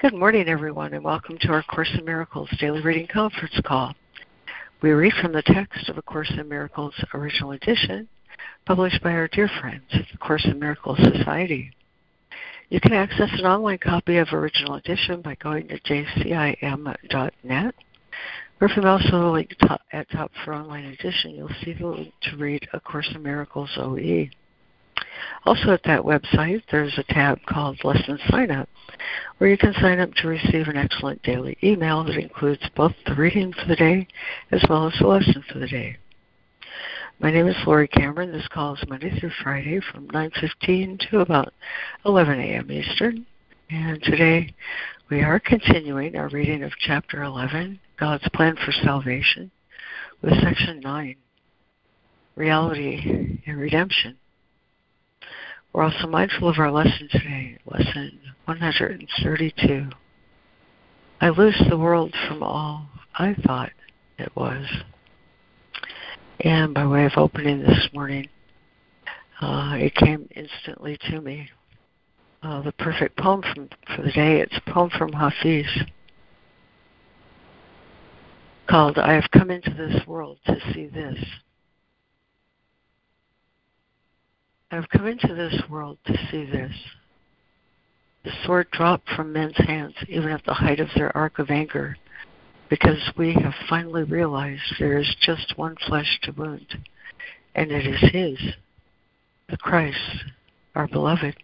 Good morning, everyone, and welcome to our Course in Miracles Daily Reading Conference Call. We read from the text of A Course in Miracles Original Edition, published by our dear friends the Course in Miracles Society. You can access an online copy of Original Edition by going to jcim.net. Or if you also link at top for online edition, you'll see the link to read A Course in Miracles OE. Also at that website, there's a tab called Lesson Sign Up, where you can sign up to receive an excellent daily email that includes both the reading for the day as well as the lesson for the day. My name is Laurie Cameron. This call is Monday through Friday from 9.15 to about 11 a.m. Eastern. And today we are continuing our reading of Chapter 11, God's Plan for Salvation, with Section 9, Reality and Redemption. We're also mindful of our lesson today, lesson 132. I loose the world from all I thought it was. And by way of opening this morning, uh, it came instantly to me. Uh, the perfect poem from, for the day. It's a poem from Hafiz called I Have Come Into This World to See This. I've come into this world to see this. The sword dropped from men's hands, even at the height of their arc of anger, because we have finally realized there is just one flesh to wound, and it is His, the Christ, our beloved.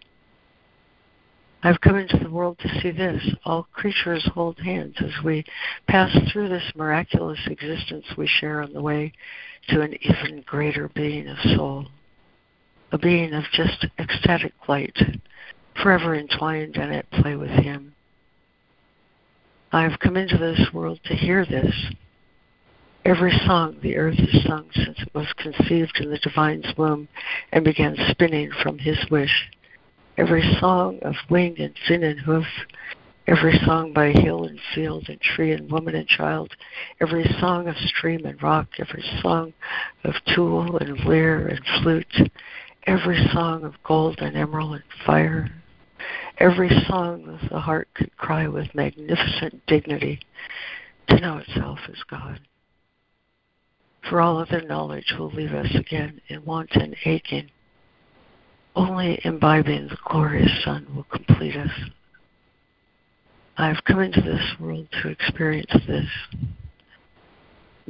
I've come into the world to see this. All creatures hold hands as we pass through this miraculous existence we share on the way to an even greater being of soul a being of just ecstatic light, forever entwined and at play with Him. I have come into this world to hear this. Every song the earth has sung since it was conceived in the divine's womb and began spinning from His wish. Every song of wing and fin and hoof, every song by hill and field and tree and woman and child, every song of stream and rock, every song of tool and lyre and flute, every song of gold and emerald and fire, every song that the heart could cry with magnificent dignity to know itself as God. For all other knowledge will leave us again in want and aching. Only imbibing the glorious Sun will complete us. I have come into this world to experience this.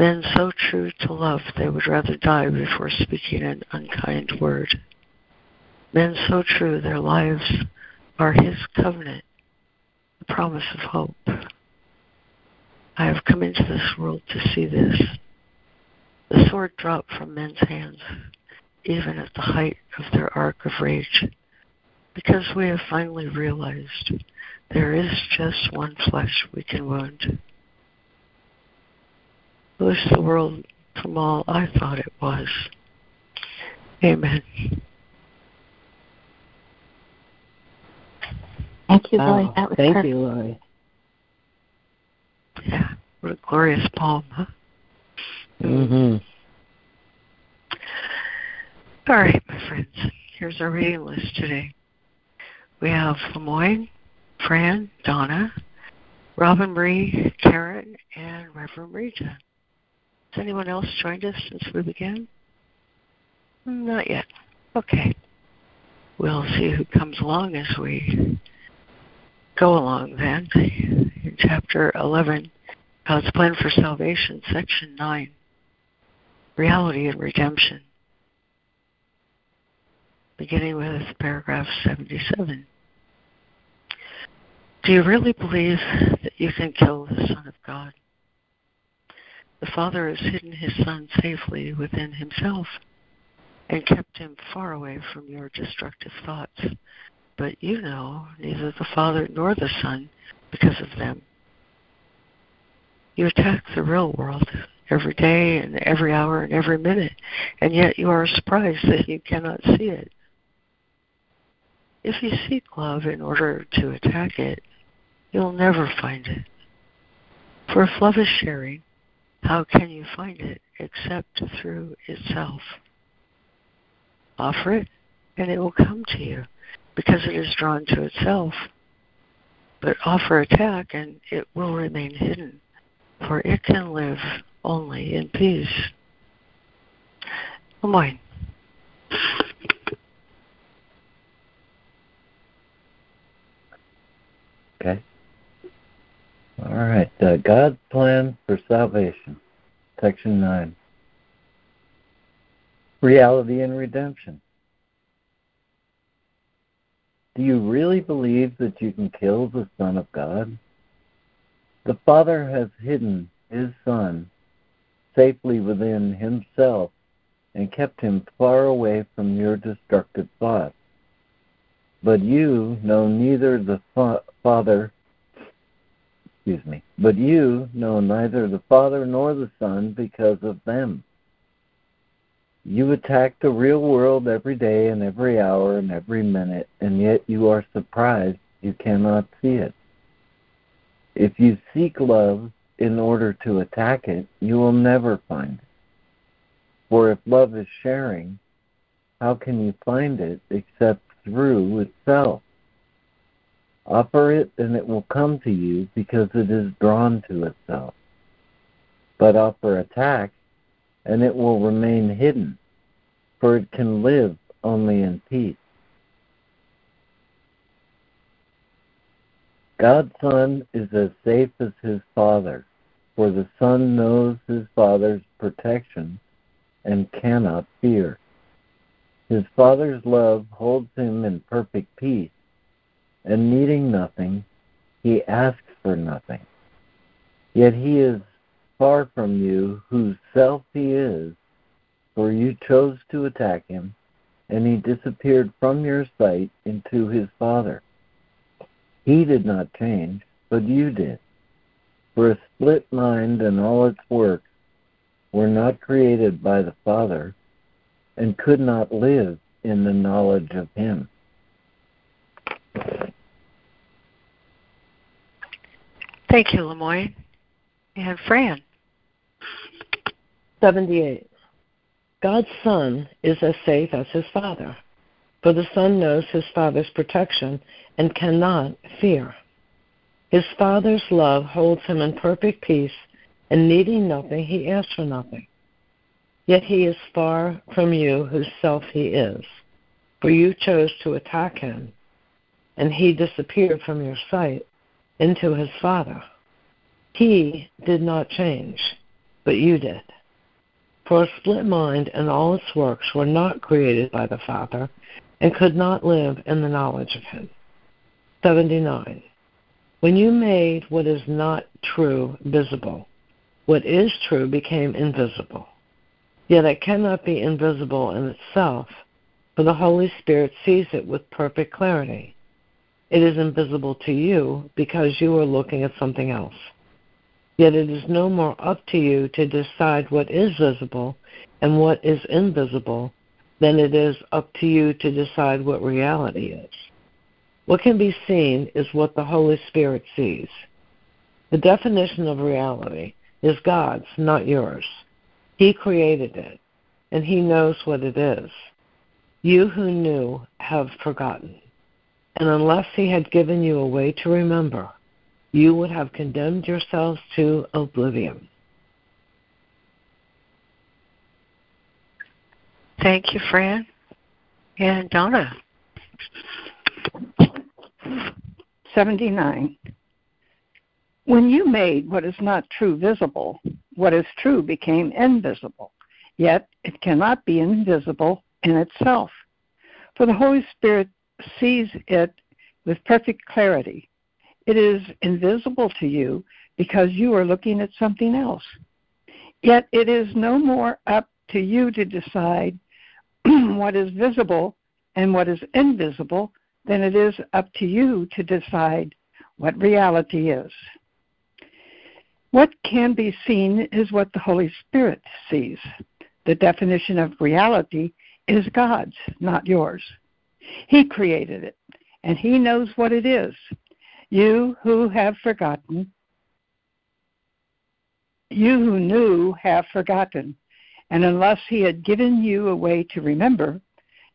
Men so true to love they would rather die before speaking an unkind word. Men so true their lives are his covenant, the promise of hope. I have come into this world to see this. The sword dropped from men's hands, even at the height of their arc of rage, because we have finally realized there is just one flesh we can wound loose the world from all I thought it was. Amen. Thank you, Laurie. That was Thank perfect. you, Laurie. Yeah, what a glorious poem, huh? Mm-hmm. All right, my friends. Here's our reading list today. We have Lemoyne, Fran, Donna, Robin Marie, Karen, and Reverend Regina. Has anyone else joined us since we began? Mm-hmm. Not yet. Okay. We'll see who comes along as we go along then. In chapter 11, God's Plan for Salvation, section 9, Reality and Redemption. Beginning with paragraph 77. Do you really believe that you can kill the Son of God? The Father has hidden his Son safely within himself and kept him far away from your destructive thoughts. But you know neither the Father nor the Son because of them. You attack the real world every day and every hour and every minute, and yet you are surprised that you cannot see it. If you seek love in order to attack it, you'll never find it. For if love is sharing, how can you find it except through itself? Offer it, and it will come to you because it is drawn to itself. but offer attack and it will remain hidden, for it can live only in peace. Lemoyne. Okay. All right. Uh, God's plan for salvation, section 9. Reality and redemption. Do you really believe that you can kill the Son of God? The Father has hidden his Son safely within himself and kept him far away from your destructive thoughts. But you know neither the fa- Father, excuse me, but you know neither the Father nor the Son because of them. You attack the real world every day and every hour and every minute, and yet you are surprised you cannot see it. If you seek love in order to attack it, you will never find it. For if love is sharing, how can you find it except through itself? Offer it and it will come to you because it is drawn to itself. But offer attack and it will remain hidden, for it can live only in peace. God's Son is as safe as his Father, for the Son knows his Father's protection and cannot fear. His Father's love holds him in perfect peace, and needing nothing, he asks for nothing. Yet he is far from you whose self he is, for you chose to attack him, and he disappeared from your sight into his Father. He did not change, but you did. For a split mind and all its works were not created by the Father and could not live in the knowledge of him. Thank you, Lemoyne. And Fran. 78. God's Son is as safe as his Father, for the Son knows his Father's protection and cannot fear. His Father's love holds him in perfect peace, and needing nothing, he asks for nothing. Yet he is far from you whose self he is, for you chose to attack him, and he disappeared from your sight into his Father. He did not change, but you did. For a split mind and all its works were not created by the Father and could not live in the knowledge of him. 79. When you made what is not true visible, what is true became invisible. Yet it cannot be invisible in itself, for the Holy Spirit sees it with perfect clarity. It is invisible to you because you are looking at something else. Yet it is no more up to you to decide what is visible and what is invisible than it is up to you to decide what reality is. What can be seen is what the Holy Spirit sees. The definition of reality is God's, not yours. He created it, and He knows what it is. You who knew have forgotten. And unless He had given you a way to remember, you would have condemned yourselves to oblivion. Thank you, Fran. And Donna. 79. When you made what is not true visible, what is true became invisible. Yet it cannot be invisible in itself. For the Holy Spirit sees it with perfect clarity. It is invisible to you because you are looking at something else. Yet it is no more up to you to decide what is visible and what is invisible than it is up to you to decide what reality is. What can be seen is what the Holy Spirit sees. The definition of reality is God's, not yours. He created it, and He knows what it is. You who have forgotten, you who knew have forgotten, and unless He had given you a way to remember,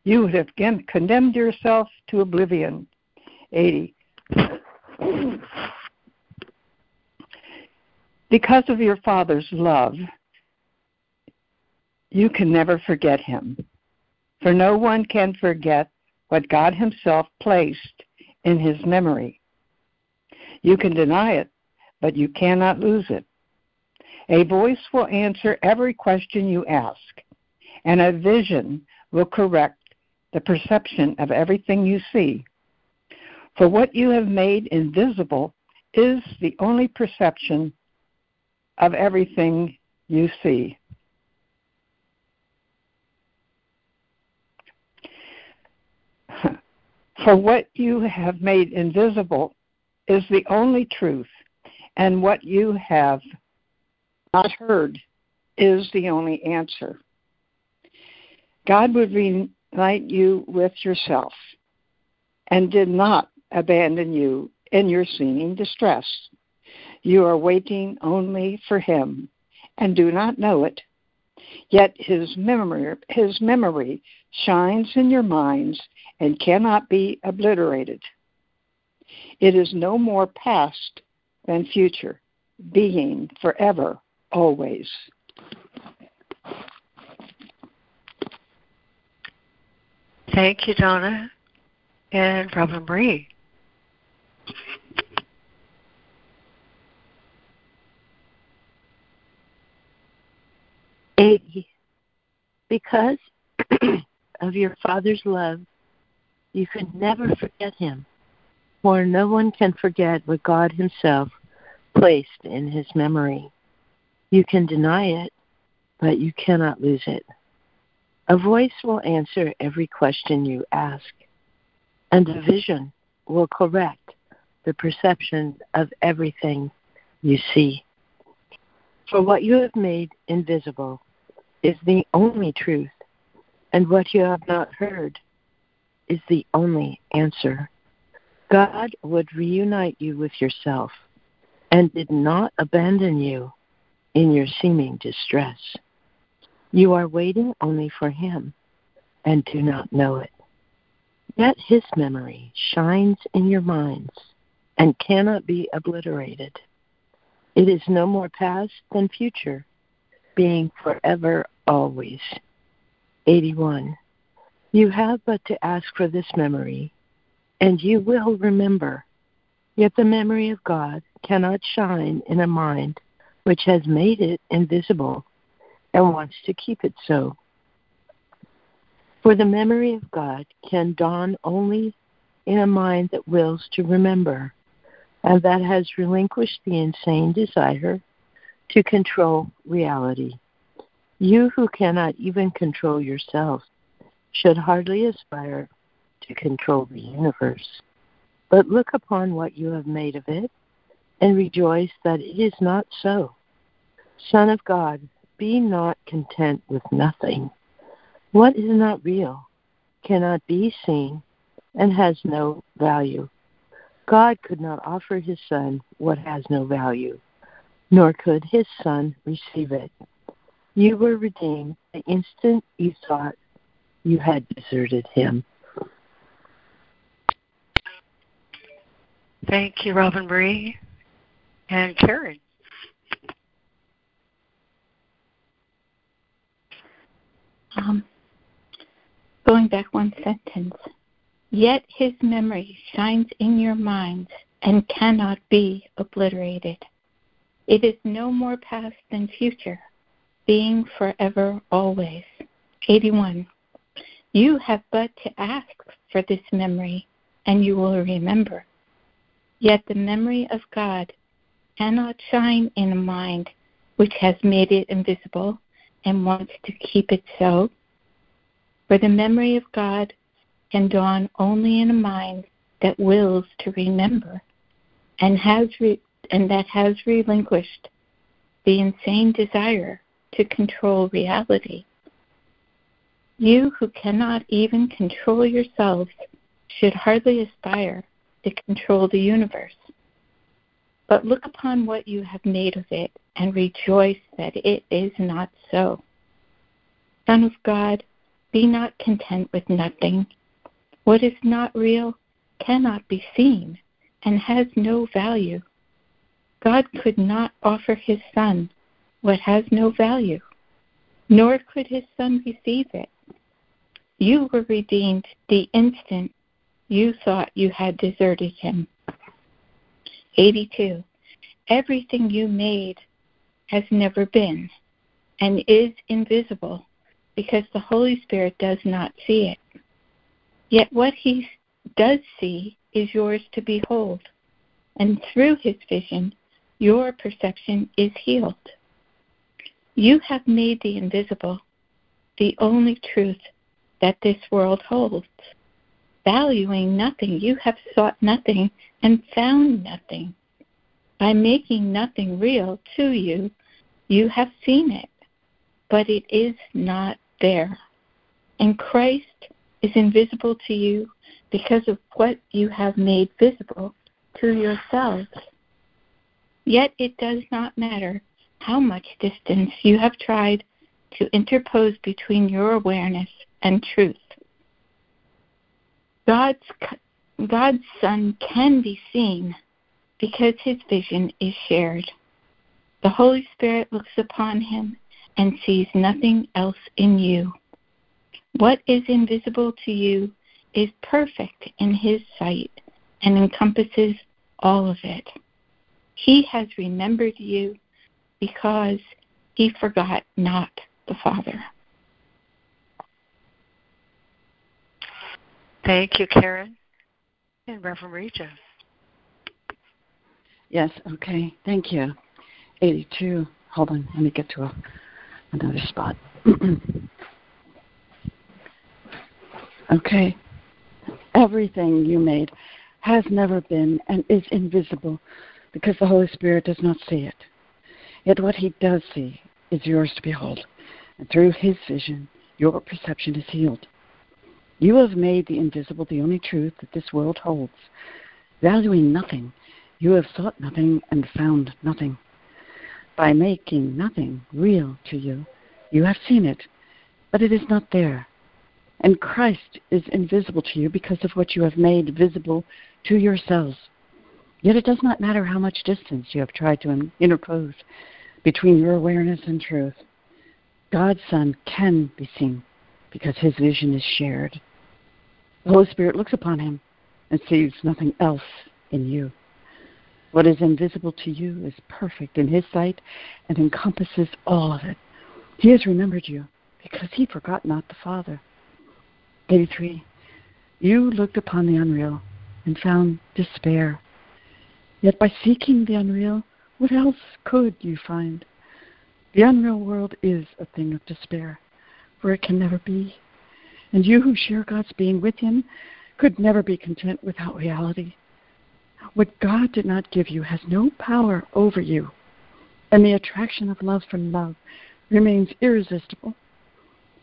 you would have condemned yourself to oblivion. 80. Because of your Father's love, you can never forget him. For no one can forget what God Himself placed in His memory. You can deny it, but you cannot lose it. A voice will answer every question you ask, and a vision will correct the perception of everything you see. For what you have made invisible is the only perception of everything you see. For what you have made invisible is the only truth, and what you have not heard is the only answer. God would reunite you with yourself and did not abandon you in your seeming distress. You are waiting only for Him and do not know it. Yet His memory, his memory shines in your minds and cannot be obliterated. It is no more past than future, being forever always. Thank you, Donna and Robin Marie. Because of your Father's love, you can never forget him, for no one can forget what God Himself placed in his memory. You can deny it, but you cannot lose it. A voice will answer every question you ask, and a vision will correct the perception of everything you see. For what you have made invisible is the only truth, and what you have not heard is the only answer. God would reunite you with yourself and did not abandon you in your seeming distress. You are waiting only for Him and do not know it. Yet His memory shines in your minds and cannot be obliterated. It is no more past than future, being forever always. 81. You have but to ask for this memory, and you will remember. Yet the memory of God cannot shine in a mind which has made it invisible and wants to keep it so. For the memory of God can dawn only in a mind that wills to remember and that has relinquished the insane desire to control reality. You who cannot even control yourself should hardly aspire to control the universe, but look upon what you have made of it and rejoice that it is not so. Son of God, be not content with nothing. What is not real cannot be seen and has no value. God could not offer his Son what has no value, nor could his Son receive it. You were redeemed the instant you thought you had deserted him. Thank you, Robin Marie and Karen. Um, going back one sentence. Yet his memory shines in your minds and cannot be obliterated. It is no more past than future, being forever always. 81. You have but to ask for this memory, and you will remember. Yet the memory of God cannot shine in a mind which has made it invisible and wants to keep it so. For the memory of God can dawn only in a mind that wills to remember and has re- and that has relinquished the insane desire to control reality. You who cannot even control yourselves should hardly aspire to control the universe. But look upon what you have made of it and rejoice that it is not so. Son of God, be not content with nothing. What is not real cannot be seen and has no value. God could not offer his son what has no value, nor could his son receive it. You were redeemed the instant you thought you had deserted him. 82. Everything you made has never been and is invisible because the Holy Spirit does not see it. Yet what he does see is yours to behold, and through his vision, your perception is healed. You have made the invisible the only truth that this world holds. Valuing nothing, you have sought nothing and found nothing. By making nothing real to you, you have seen it, but it is not there. And Christ is invisible to you because of what you have made visible to yourselves. Yet it does not matter how much distance you have tried to interpose between your awareness and truth. God's, God's Son can be seen because his vision is shared. The Holy Spirit looks upon him and sees nothing else in you. What is invisible to you is perfect in his sight and encompasses all of it. He has remembered you because he forgot not the Father. Thank you, Karen. And Reverend Regis. Yes, okay. Thank you. 82. Hold on, let me get to a, another spot. okay. Everything you made has never been and is invisible because the Holy Spirit does not see it. Yet what he does see is yours to behold, and through his vision, your perception is healed. You have made the invisible the only truth that this world holds. Valuing nothing, you have sought nothing and found nothing. By making nothing real to you, you have seen it, but it is not there. And Christ is invisible to you because of what you have made visible to yourselves. Yet it does not matter how much distance you have tried to interpose between your awareness and truth. God's Son can be seen because his vision is shared. The Holy Spirit looks upon him and sees nothing else in you. What is invisible to you is perfect in his sight and encompasses all of it. He has remembered you because he forgot not the Father. 83. You looked upon the unreal and found despair. Yet by seeking the unreal, what else could you find? The unreal world is a thing of despair, for it can never be. And you who share God's being with Him could never be content without reality. What God did not give you has no power over you, and the attraction of love for love remains irresistible.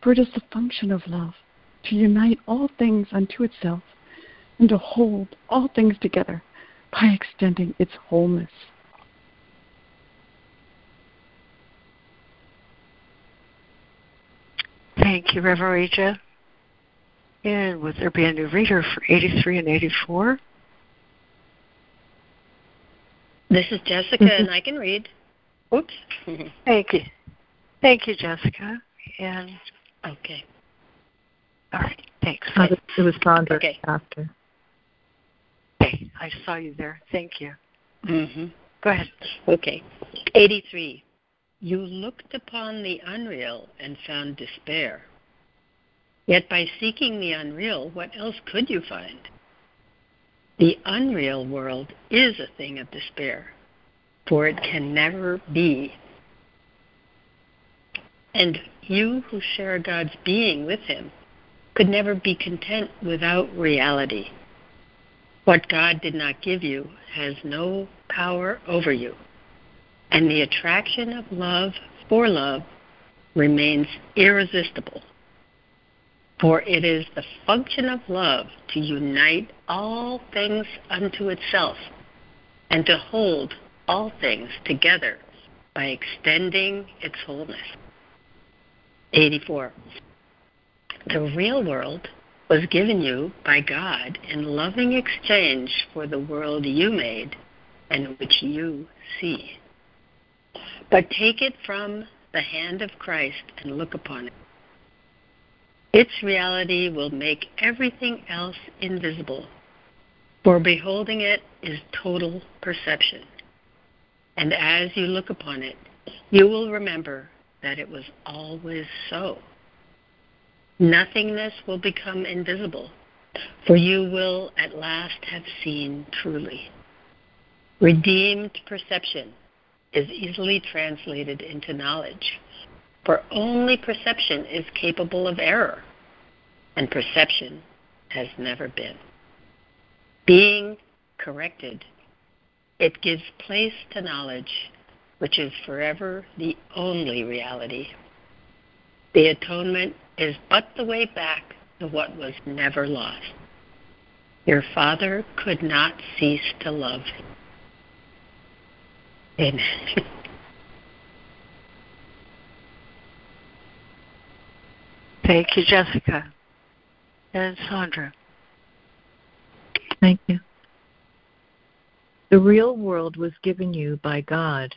For it is the function of love to unite all things unto itself and to hold all things together by extending its wholeness. Thank you, Reverend Regina. And would there be a new reader for 83 and 84? This is Jessica, and I can read. Oops. Thank you. Thank you, Jessica. And okay. All right. Thanks. It was Sandra Okay. after. Okay. I saw you there. Thank you. Mm-hmm. Go ahead. Okay. 83. You looked upon the unreal and found despair. Yet by seeking the unreal, what else could you find? The unreal world is a thing of despair, for it can never be. And you who share God's being with Him could never be content without reality. What God did not give you has no power over you, and the attraction of love for love remains irresistible. For it is the function of love to unite all things unto itself and to hold all things together by extending its wholeness. 84. The real world was given you by God in loving exchange for the world you made and which you see. But take it from the hand of Christ and look upon it. Its reality will make everything else invisible, for beholding it is total perception. And as you look upon it, you will remember that it was always so. Nothingness will become invisible, for you will at last have seen truly. Redeemed perception is easily translated into knowledge, for only perception is capable of error, and perception has never been. Being corrected, it gives place to knowledge, which is forever the only reality. The atonement is but the way back to what was never lost. Your Father could not cease to love. Amen. Thank you, Jessica. And Sandra. Thank you. The real world was given you by God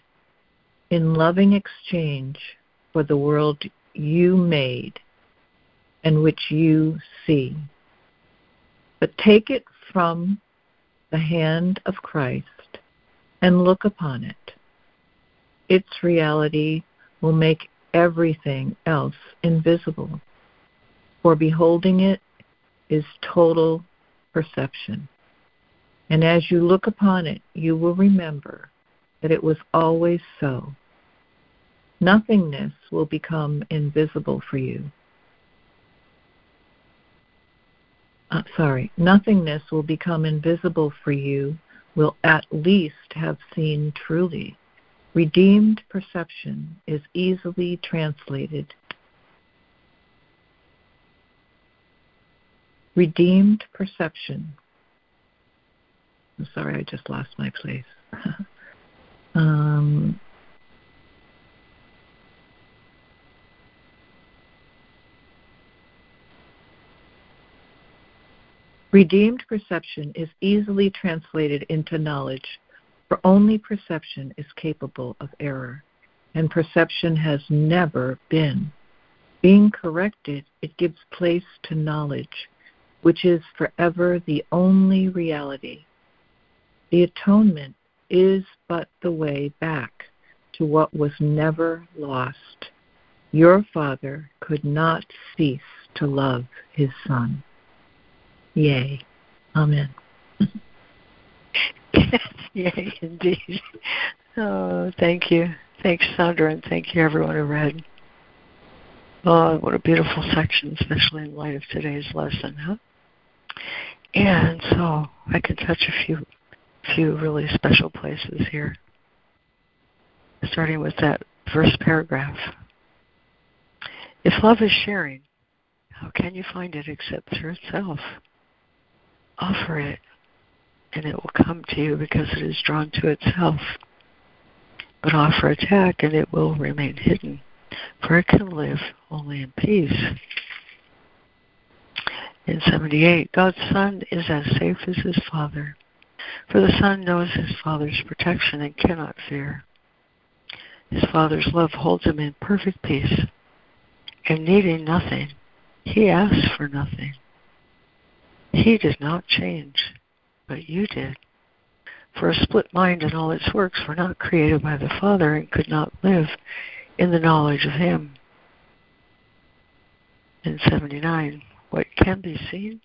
in loving exchange for the world you made and which you see. But take it from the hand of Christ and look upon it. Its reality will make everything else invisible, for beholding it is total perception. And as you look upon it, you will remember that it was always so. Nothingness will become invisible for you. Uh, sorry, nothingness will become invisible for you, will at least have seen truly. Redeemed perception is easily translated. Redeemed perception. I'm sorry, I just lost my place. um, Redeemed perception is easily translated into knowledge, for only perception is capable of error, and perception has never been. Being corrected, it gives place to knowledge, which is forever the only reality. The atonement is but the way back to what was never lost. Your Father could not cease to love his Son. Yea. Amen. Yay, indeed. Oh, thank you. Thanks, Sandra, and thank you, everyone who read. Oh, what a beautiful section, especially in light of today's lesson, huh? And so I can touch a few, few really special places here. Starting with that first paragraph. If love is sharing, how can you find it except through itself? Offer it, and it will come to you because it is drawn to itself. But offer attack, and it will remain hidden, for it can live only in peace. In 78, God's Son is as safe as his Father, for the Son knows his Father's protection and cannot fear. His Father's love holds him in perfect peace, and needing nothing, he asks for nothing. He did not change, but you did. For a split mind and all its works were not created by the Father and could not live in the knowledge of Him. In 79, what can be seen?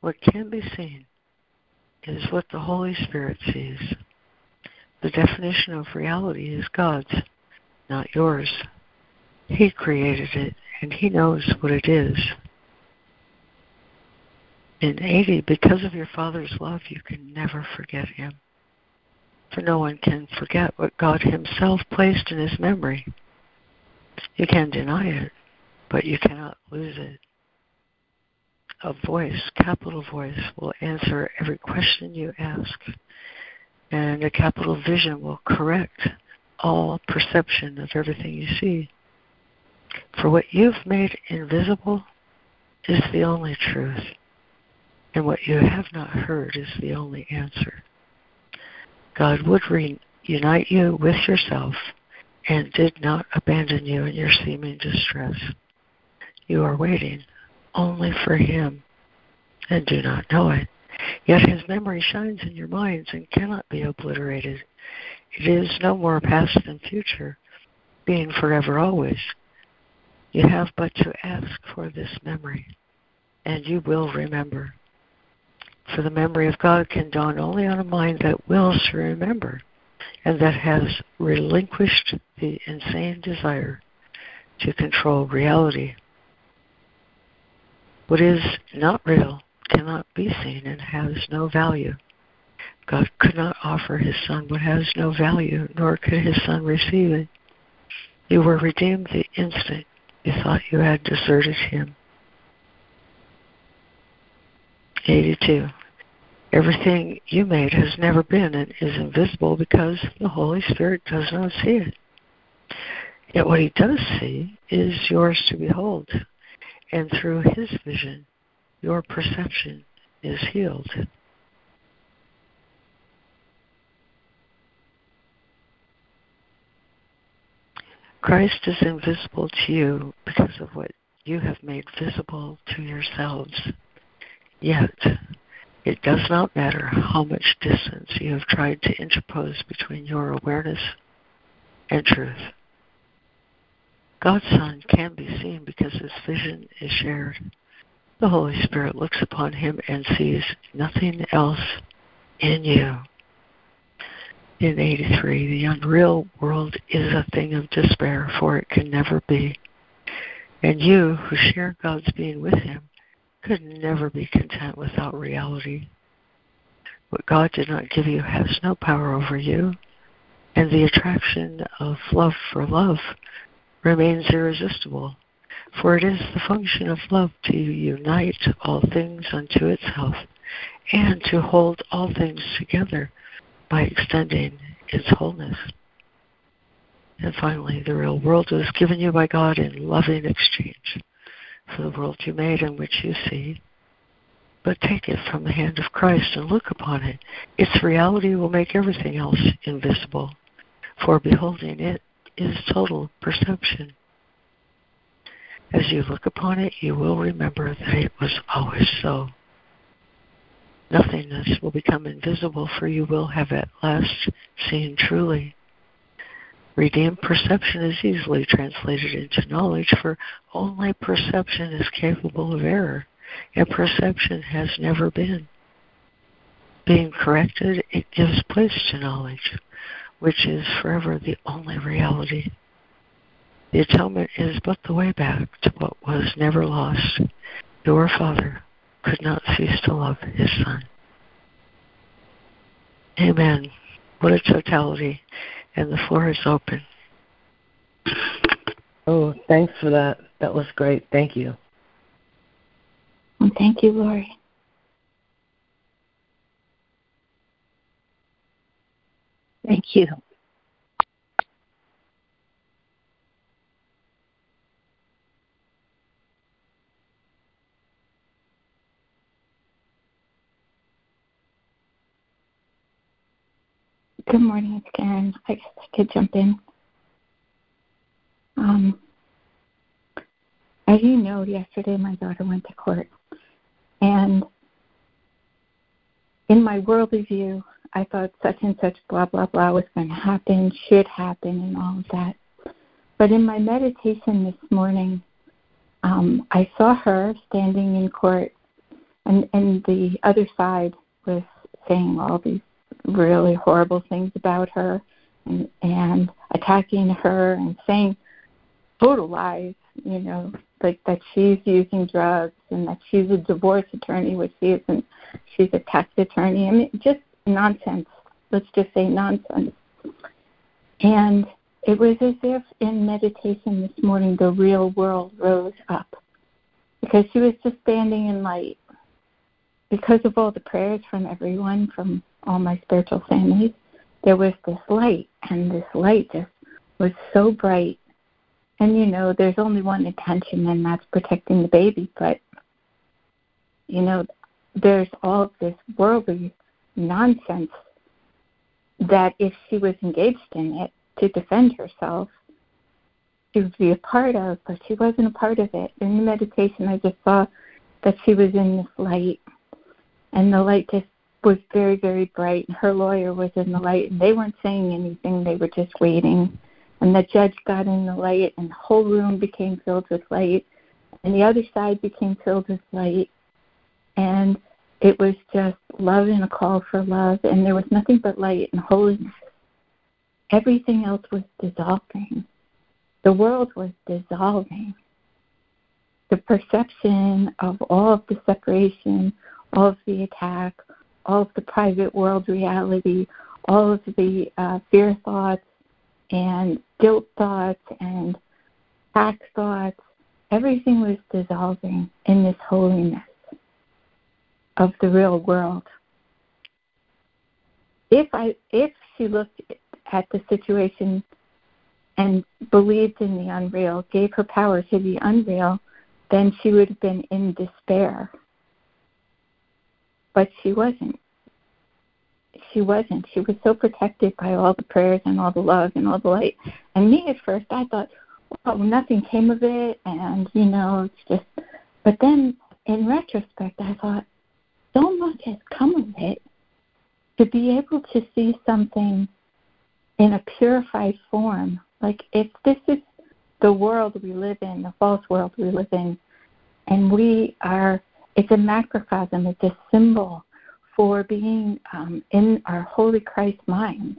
What can be seen is what the Holy Spirit sees. The definition of reality is God's, not yours. He created it, and He knows what it is in 80, because of your Father's love, you can never forget Him. For no one can forget what God Himself placed in His memory. You can deny it, but you cannot lose it. A voice, capital voice, will answer every question you ask, and a capital vision will correct all perception of everything you see. For what you've made invisible is the only truth and what you have not heard is the only answer. God would reunite you with yourself and did not abandon you in your seeming distress. You are waiting only for Him and do not know it. Yet His memory shines in your minds and cannot be obliterated. It is no more past than future, being forever always. You have but to ask for this memory, and you will remember. For the memory of God can dawn only on a mind that wills to remember and that has relinquished the insane desire to control reality. What is not real cannot be seen and has no value. God could not offer his son what has no value, nor could his son receive it. You were redeemed the instant you thought you had deserted him. 82. Everything you made has never been and is invisible because the Holy Spirit does not see it. Yet what he does see is yours to behold, and through his vision, your perception is healed. Christ is invisible to you because of what you have made visible to yourselves. Yet, it does not matter how much distance you have tried to interpose between your awareness and truth. God's Son can be seen because his vision is shared. The Holy Spirit looks upon him and sees nothing else in you. In 83, the unreal world is a thing of despair, for it can never be. And you, who share God's being with him, could never be content without reality. What God did not give you has no power over you, and the attraction of love for love remains irresistible. For it is the function of love to unite all things unto itself and to hold all things together by extending its wholeness. And finally, the real world was given you by God in loving exchange for the world you made and which you see, but take it from the hand of Christ and look upon it. Its reality will make everything else invisible, for beholding it is total perception. As you look upon it, you will remember that it was always so. Nothingness will become invisible, for you will have at last seen truly. Redeemed perception is easily translated into knowledge, for only perception is capable of error, and perception has never been. Being corrected, it gives place to knowledge, which is forever the only reality. The atonement is but the way back to what was never lost. Your Father could not cease to love his Son. Amen. What a totality and the floor is open. Oh, thanks for that. That was great. Thank you. Well, thank you, Laurie. Thank you. Good morning, it's Karen. I guess I could jump in. Um, as you know, yesterday my daughter went to court, and in my worldly view, I thought such and such blah blah blah was going to happen, should happen, and all of that. But in my meditation this morning, um, I saw her standing in court, and and the other side was saying all these really horrible things about her and, and attacking her and saying total lies, you know, like that she's using drugs and that she's a divorce attorney, which she isn't. She's a tax attorney. I mean, just nonsense. Let's just say nonsense. And it was as if in meditation this morning the real world rose up because she was just standing in light because of all the prayers from everyone, from all my spiritual families, there was this light, and this light just was so bright. And you know, there's only one intention, and that's protecting the baby. But you know, there's all of this worldly nonsense that if she was engaged in it to defend herself, she would be a part of, but she wasn't a part of it. In the meditation, I just saw that she was in this light, and the light just was very, very bright. And her lawyer was in the light, and they weren't saying anything; they were just waiting. And the judge got in the light, and the whole room became filled with light, and the other side became filled with light, and it was just love and a call for love, and there was nothing but light and holiness. Everything else was dissolving. The world was dissolving. The perception of all of the separation, all of the attack, all of the private world reality, all of the uh, fear thoughts and guilt thoughts and tax thoughts, everything was dissolving in this holiness of the real world. If I if she looked at the situation and believed in the unreal, gave her power to the unreal, then she would have been in despair. But she wasn't. She wasn't. She was so protected by all the prayers and all the love and all the light. And me at first, I thought, well, nothing came of it, and you know, it's just. But then, in retrospect, I thought, so much has come of it to be able to see something in a purified form. Like if this is the world we live in, the false world we live in, and we are, it's a macrocosm, it's a symbol for being um, in our holy Christ minds.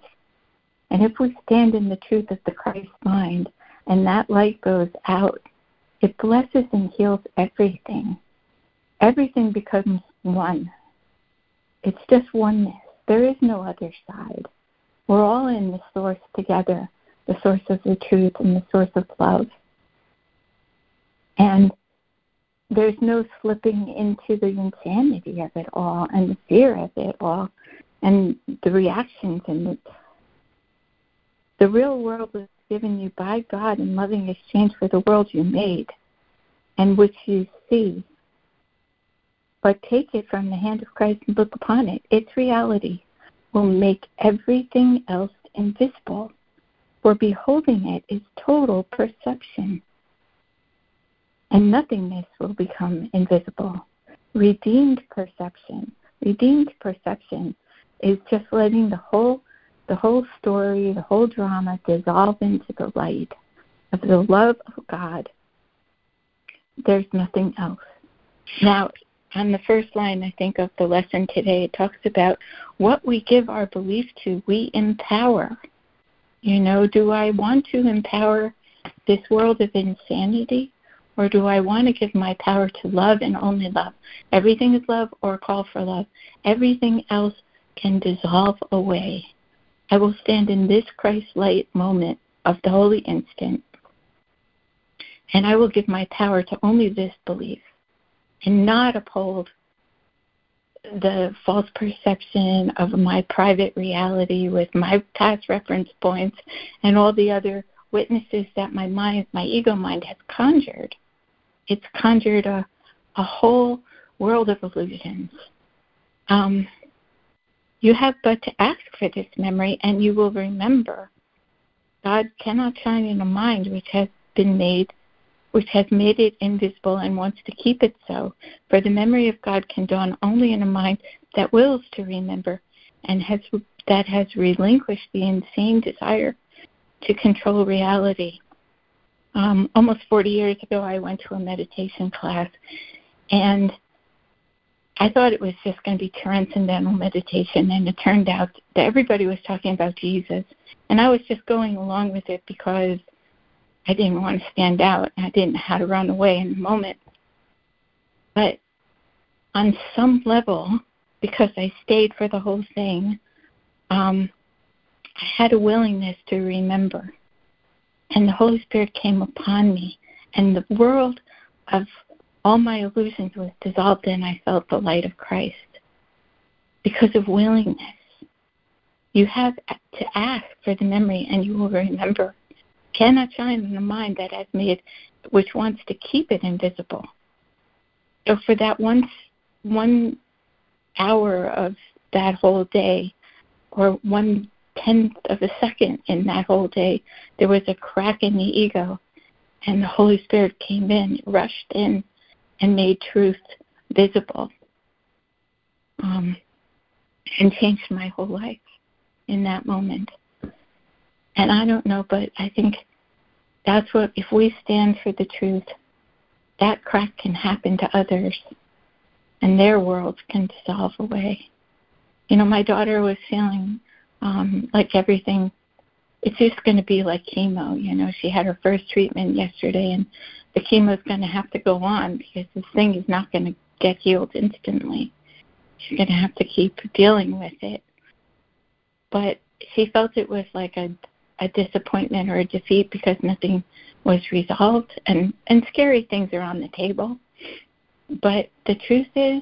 And if we stand in the truth of the Christ mind and that light goes out, it blesses and heals everything. Everything becomes one. It's just oneness. There is no other side. We're all in the source together, the source of the truth and the source of love. And there's no slipping into the insanity of it all and the fear of it all and the reactions and the, the real world was given you by God in loving exchange for the world you made and which you see but take it from the hand of Christ and look upon it. Its reality will make everything else invisible, for beholding it is total perception. And nothingness will become invisible. Redeemed perception. Redeemed perception is just letting the whole the whole story, the whole drama dissolve into the light of the love of God. There's nothing else. Now, on the first line, I think, of the lesson today, it talks about what we give our belief to, we empower. You know, do I want to empower this world of insanity? Or do I want to give my power to love and only love? Everything is love or call for love. Everything else can dissolve away. I will stand in this Christ light moment of the holy instant, and I will give my power to only this belief and not uphold the false perception of my private reality with my past reference points and all the other witnesses that my mind, my ego mind has conjured. It's conjured a, a whole world of illusions. Um, you have but to ask for this memory and you will remember. God cannot shine in a mind which has been made which has made it invisible and wants to keep it so. For the memory of God can dawn only in a mind that wills to remember and has that has relinquished the insane desire to control reality. Um, almost 40 years ago, I went to a meditation class, and I thought it was just going to be transcendental meditation, and it turned out that everybody was talking about Jesus, and I was just going along with it because I didn't want to stand out. And I didn't know how to run away in the moment. But on some level, because I stayed for the whole thing, um, I had a willingness to remember. And the Holy Spirit came upon me, and the world of all my illusions was dissolved, and I felt the light of Christ because of willingness. You have to ask for the memory, and you will remember cannot shine in a mind that has made, which wants to keep it invisible. So for that one, one hour of that whole day, or one tenth of a second in that whole day, there was a crack in the ego, and the Holy Spirit came in, rushed in, and made truth visible, um, and changed my whole life in that moment. And I don't know, but I think that's what, if we stand for the truth, that crack can happen to others and their worlds can dissolve away. You know, my daughter was feeling um, like everything, it's just going to be like chemo. You know, she had her first treatment yesterday and the chemo is going to have to go on because this thing is not going to get healed instantly. She's going to have to keep dealing with it. But she felt it was like a a disappointment or a defeat because nothing was resolved and and scary things are on the table but the truth is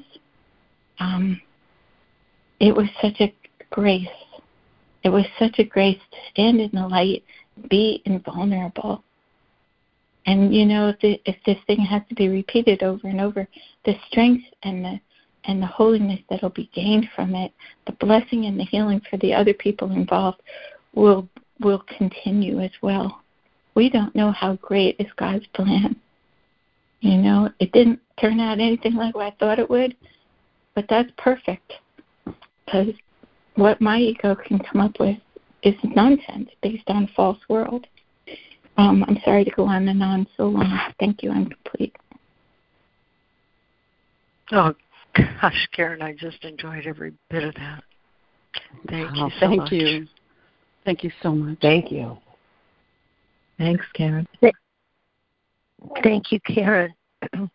um it was such a grace it was such a grace to stand in the light be invulnerable and you know if, the, if this thing has to be repeated over and over the strength and the and the holiness that'll be gained from it the blessing and the healing for the other people involved will will continue as well. We don't know how great is God's plan. You know, it didn't turn out anything like I thought it would, but that's perfect because what my ego can come up with is nonsense based on false world. Um, I'm sorry to go on and on so long. Thank you. I'm complete. Oh gosh, Karen, I just enjoyed every bit of that. Thank oh, you so thank much. you. Thank you so much. Thank you. Thanks, Karen. Thank you, Karen.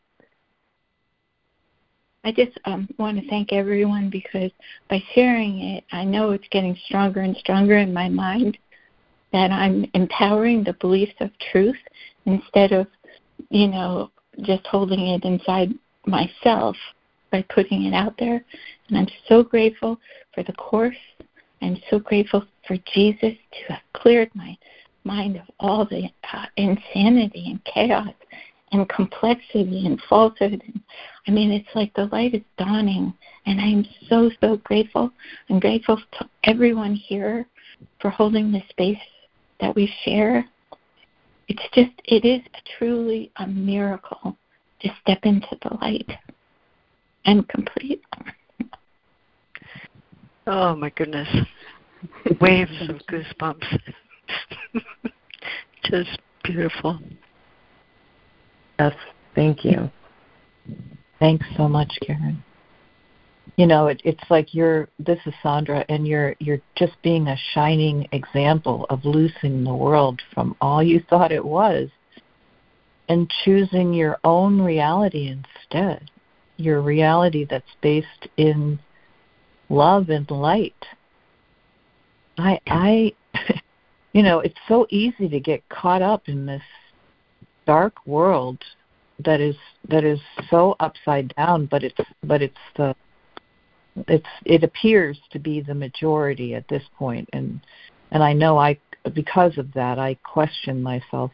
I just um, want to thank everyone because by sharing it, I know it's getting stronger and stronger in my mind that I'm empowering the beliefs of truth instead of, you know, just holding it inside myself by putting it out there. And I'm so grateful for the course. I'm so grateful for Jesus to have cleared my mind of all the uh, insanity and chaos and complexity and falsehood. I mean, it's like the light is dawning, and I'm so, so grateful. I'm grateful to everyone here for holding the space that we share. It's just, it is truly a miracle to step into the light and complete. Oh, my goodness waves of goosebumps. Just beautiful. Yes, thank you. Thanks so much, Karen. You know, it, it's like you're. This is Sandra, and you're you're just being a shining example of loosening the world from all you thought it was, and choosing your own reality instead. Your reality that's based in love and light I I you know, it's so easy to get caught up in this dark world that is that is so upside down, but it's but it's the it's it appears to be the majority at this point. And and I know I because of that I question myself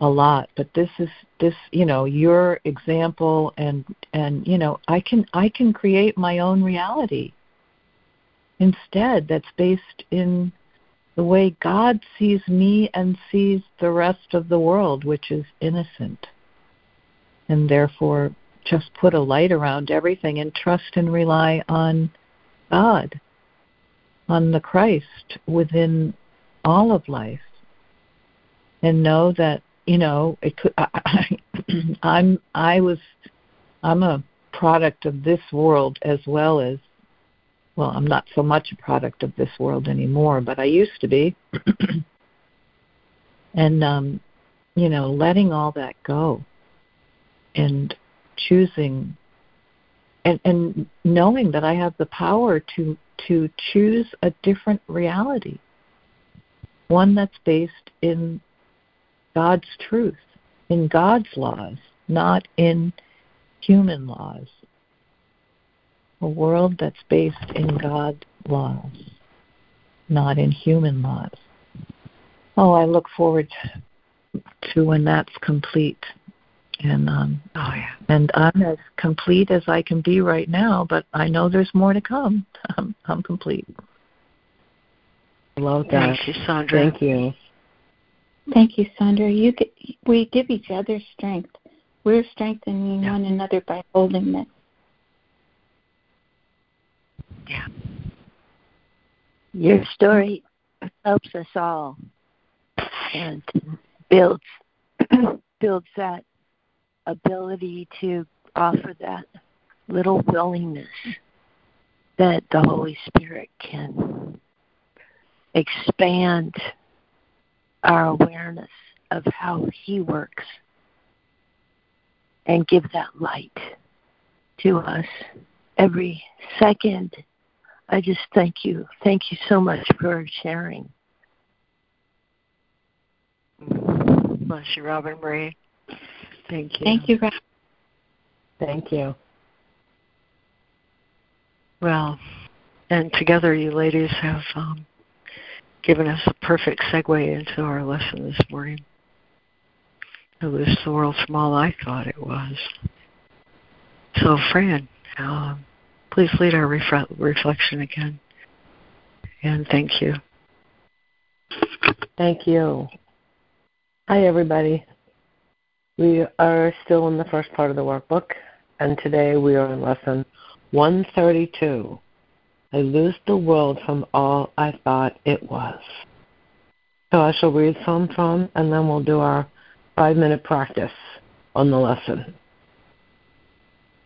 a lot. But this is this you know your example and and you know I can I can create my own reality instead that's based in the way God sees me and sees the rest of the world, which is innocent. And therefore, just put a light around everything and trust and rely on God, on the Christ within all of life. And know that, you know, it could, I, I, I'm, I was, I'm a product of this world as well as well, I'm not so much a product of this world anymore, but I used to be. and um, you know, letting all that go and choosing and, and knowing that I have the power to to choose a different reality. One that's based in God's truth, in God's laws, not in human laws a world that's based in God's laws, not in human laws. Oh, I look forward to when that's complete. And um oh yeah. And I'm as complete as I can be right now, but I know there's more to come. I'm I'm complete. love that. Thank you, Sandra. Thank you. Thank you, Sandra. You get, we give each other strength. We're strengthening Yeah. one another by holding this. Yeah. Your story helps us all and builds builds that ability to offer that little willingness that the Holy Spirit can expand our awareness of how He works and give that light to us every second. I just thank you. Thank you so much for sharing. Bless you, Robin Marie. Thank you. Thank you, Rob. Thank you. Well, and together you ladies have um, given us a perfect segue into our lesson this morning. It was the world from all I thought it was. So, Fran, um, please lead our refre- reflection again. And thank you. Thank you. Hi, everybody. We are still in the first part of the workbook, and today we are in lesson 132. I lose the world from all I thought it was. So I shall read some from, and then we'll do our five minute practice on the lesson.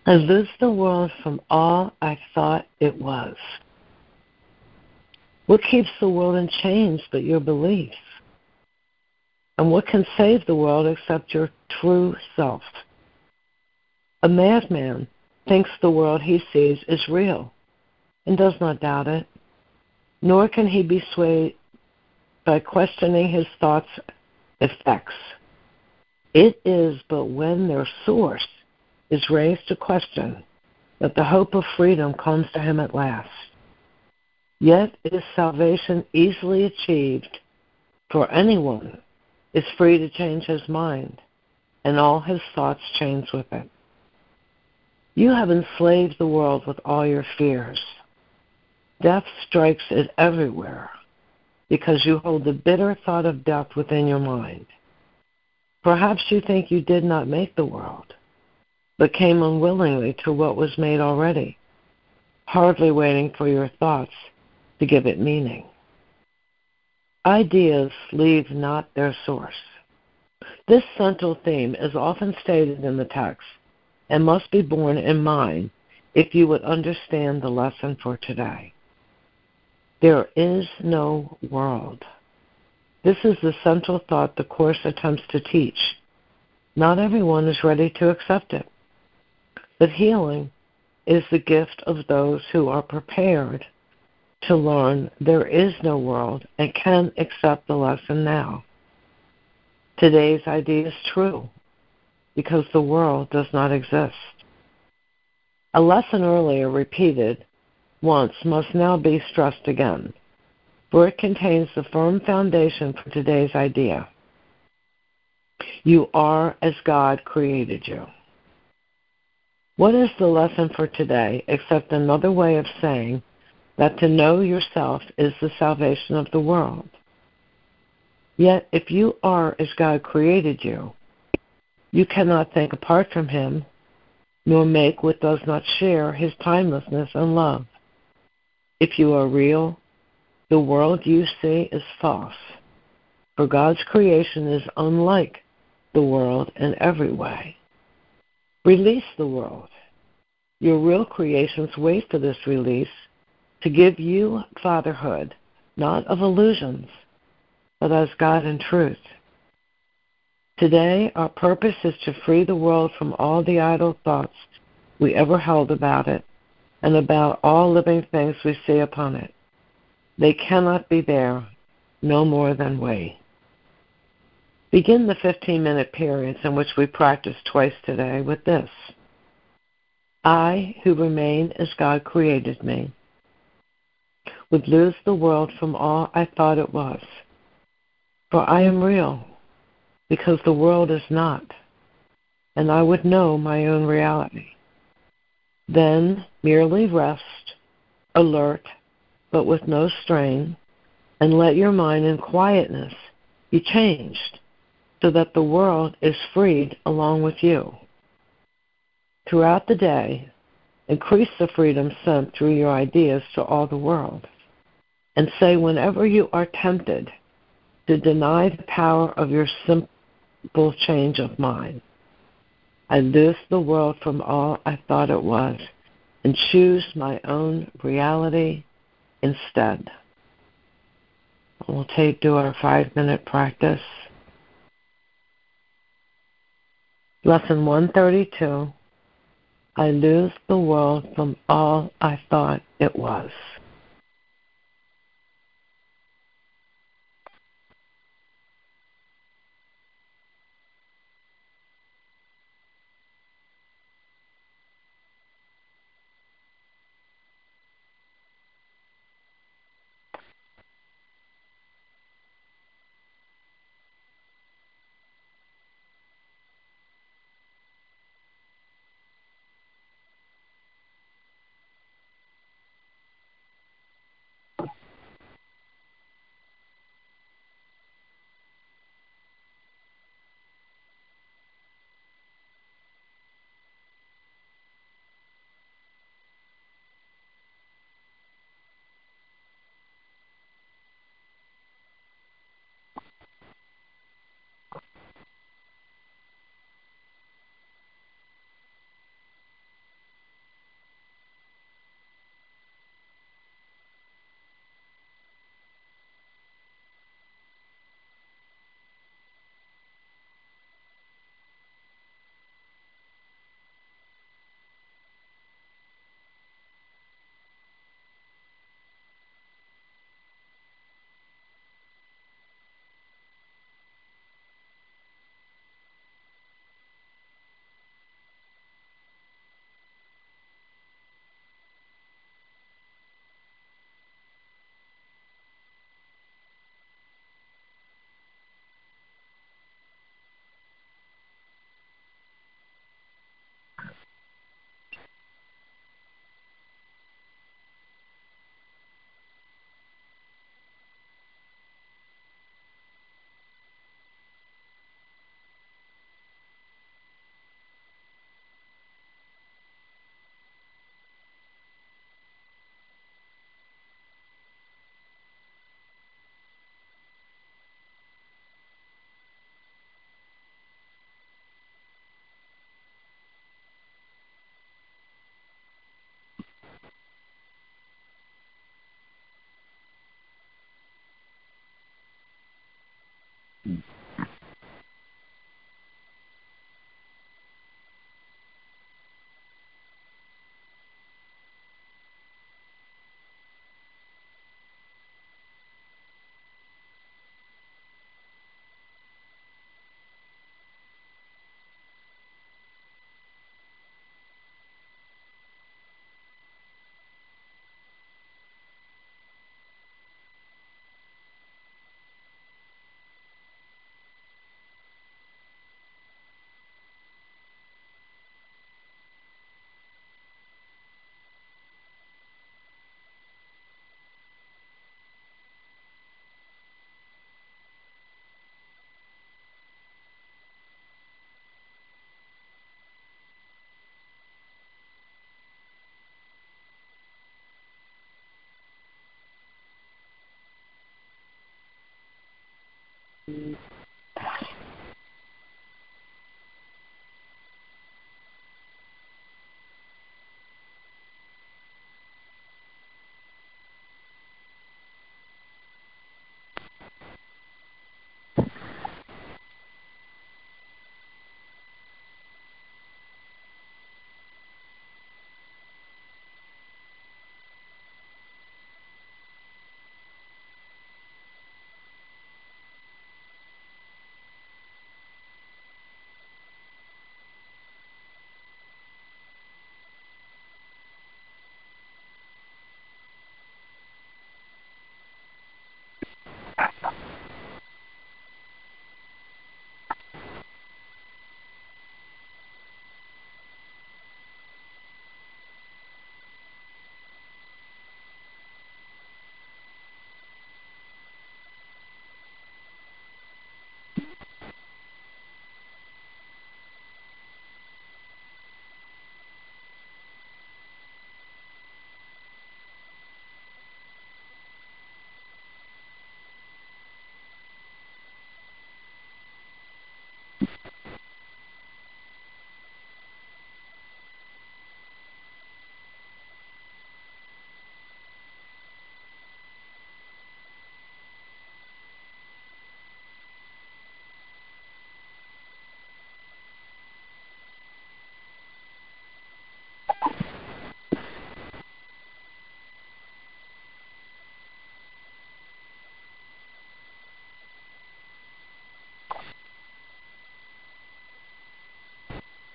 I lose the world from all I thought it was. What keeps the world in chains but your beliefs? And what can save the world except your true self? A madman thinks the world he sees is real and does not doubt it, nor can he be swayed by questioning his thoughts' effects. It is but when their source is raised to question that the hope of freedom comes to him at last. Yet is salvation easily achieved, for anyone is free to change his mind, and all his thoughts change with it. You have enslaved the world with all your fears. Death strikes it everywhere because you hold the bitter thought of death within your mind. Perhaps you think you did not make the world, but came unwillingly to what was made already, hardly waiting for your thoughts to give it meaning. Ideas leave not their source. This central theme is often stated in the text and must be borne in mind if you would understand the lesson for today. There is no world. This is the central thought the Course attempts to teach. Not everyone is ready to accept it, but healing is the gift of those who are prepared to learn there is no world and can accept the lesson now. Today's idea is true because the world does not exist. A lesson earlier repeated once must now be stressed again, for it contains the firm foundation for today's idea. You are as God created you. What is the lesson for today except another way of saying that to know yourself is the salvation of the world? Yet, if you are as God created you, you cannot think apart from Him, nor make what does not share His timelessness and love. If you are real, the world you see is false, for God's creation is unlike the world in every way. Release the world. Your real creations wait for this release to give you fatherhood, not of illusions, but as God in truth. Today, our purpose is to free the world from all the idle thoughts we ever held about it and about all living things we see upon it. They cannot be there, no more than we. Begin the 15 minute periods in which we practice twice today with this I, who remain as God created me, would lose the world from all I thought it was. For I am real, because the world is not, and I would know my own reality. Then merely rest, alert, but with no strain, and let your mind in quietness be changed so that the world is freed along with you. Throughout the day, increase the freedom sent through your ideas to all the world. And say whenever you are tempted to deny the power of your simple change of mind, I loose the world from all I thought it was and choose my own reality instead. We'll take do our five minute practice. Lesson 132 I lose the world from all I thought it was.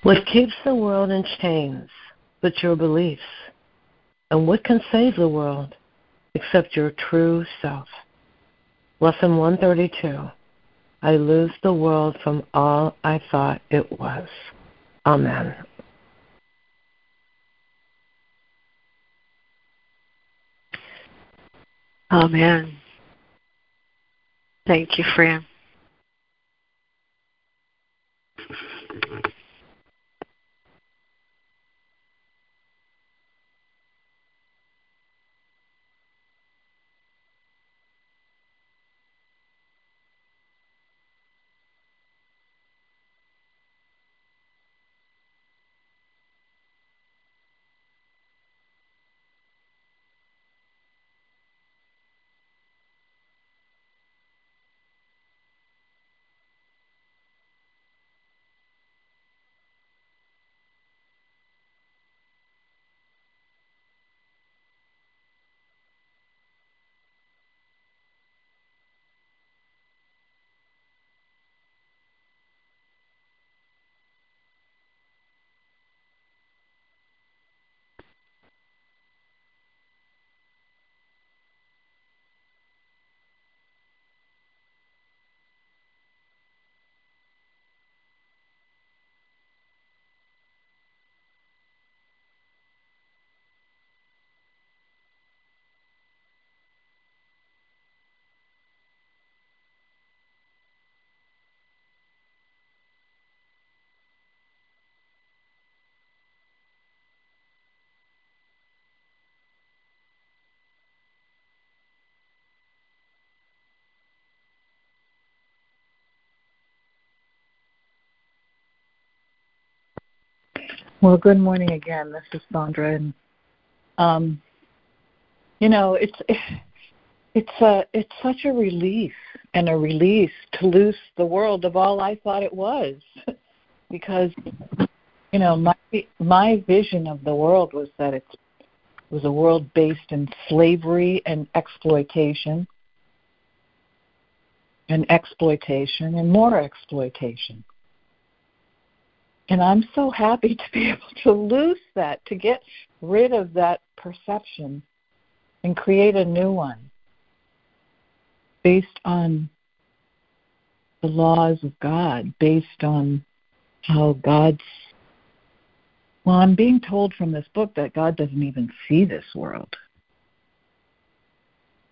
What keeps the world in chains but your beliefs? And what can save the world except your true self? Lesson 132 I lose the world from all I thought it was. Amen. Amen. Thank you, Fran. Well, good morning again. This is Sandra, and um, you know, it's it's a it's such a relief and a release to loose the world of all I thought it was, because you know my my vision of the world was that it was a world based in slavery and exploitation, and exploitation and more exploitation and I'm so happy to be able to loose that, to get rid of that perception and create a new one based on the laws of God, based on how God's. Well, I'm being told from this book that God doesn't even see this world.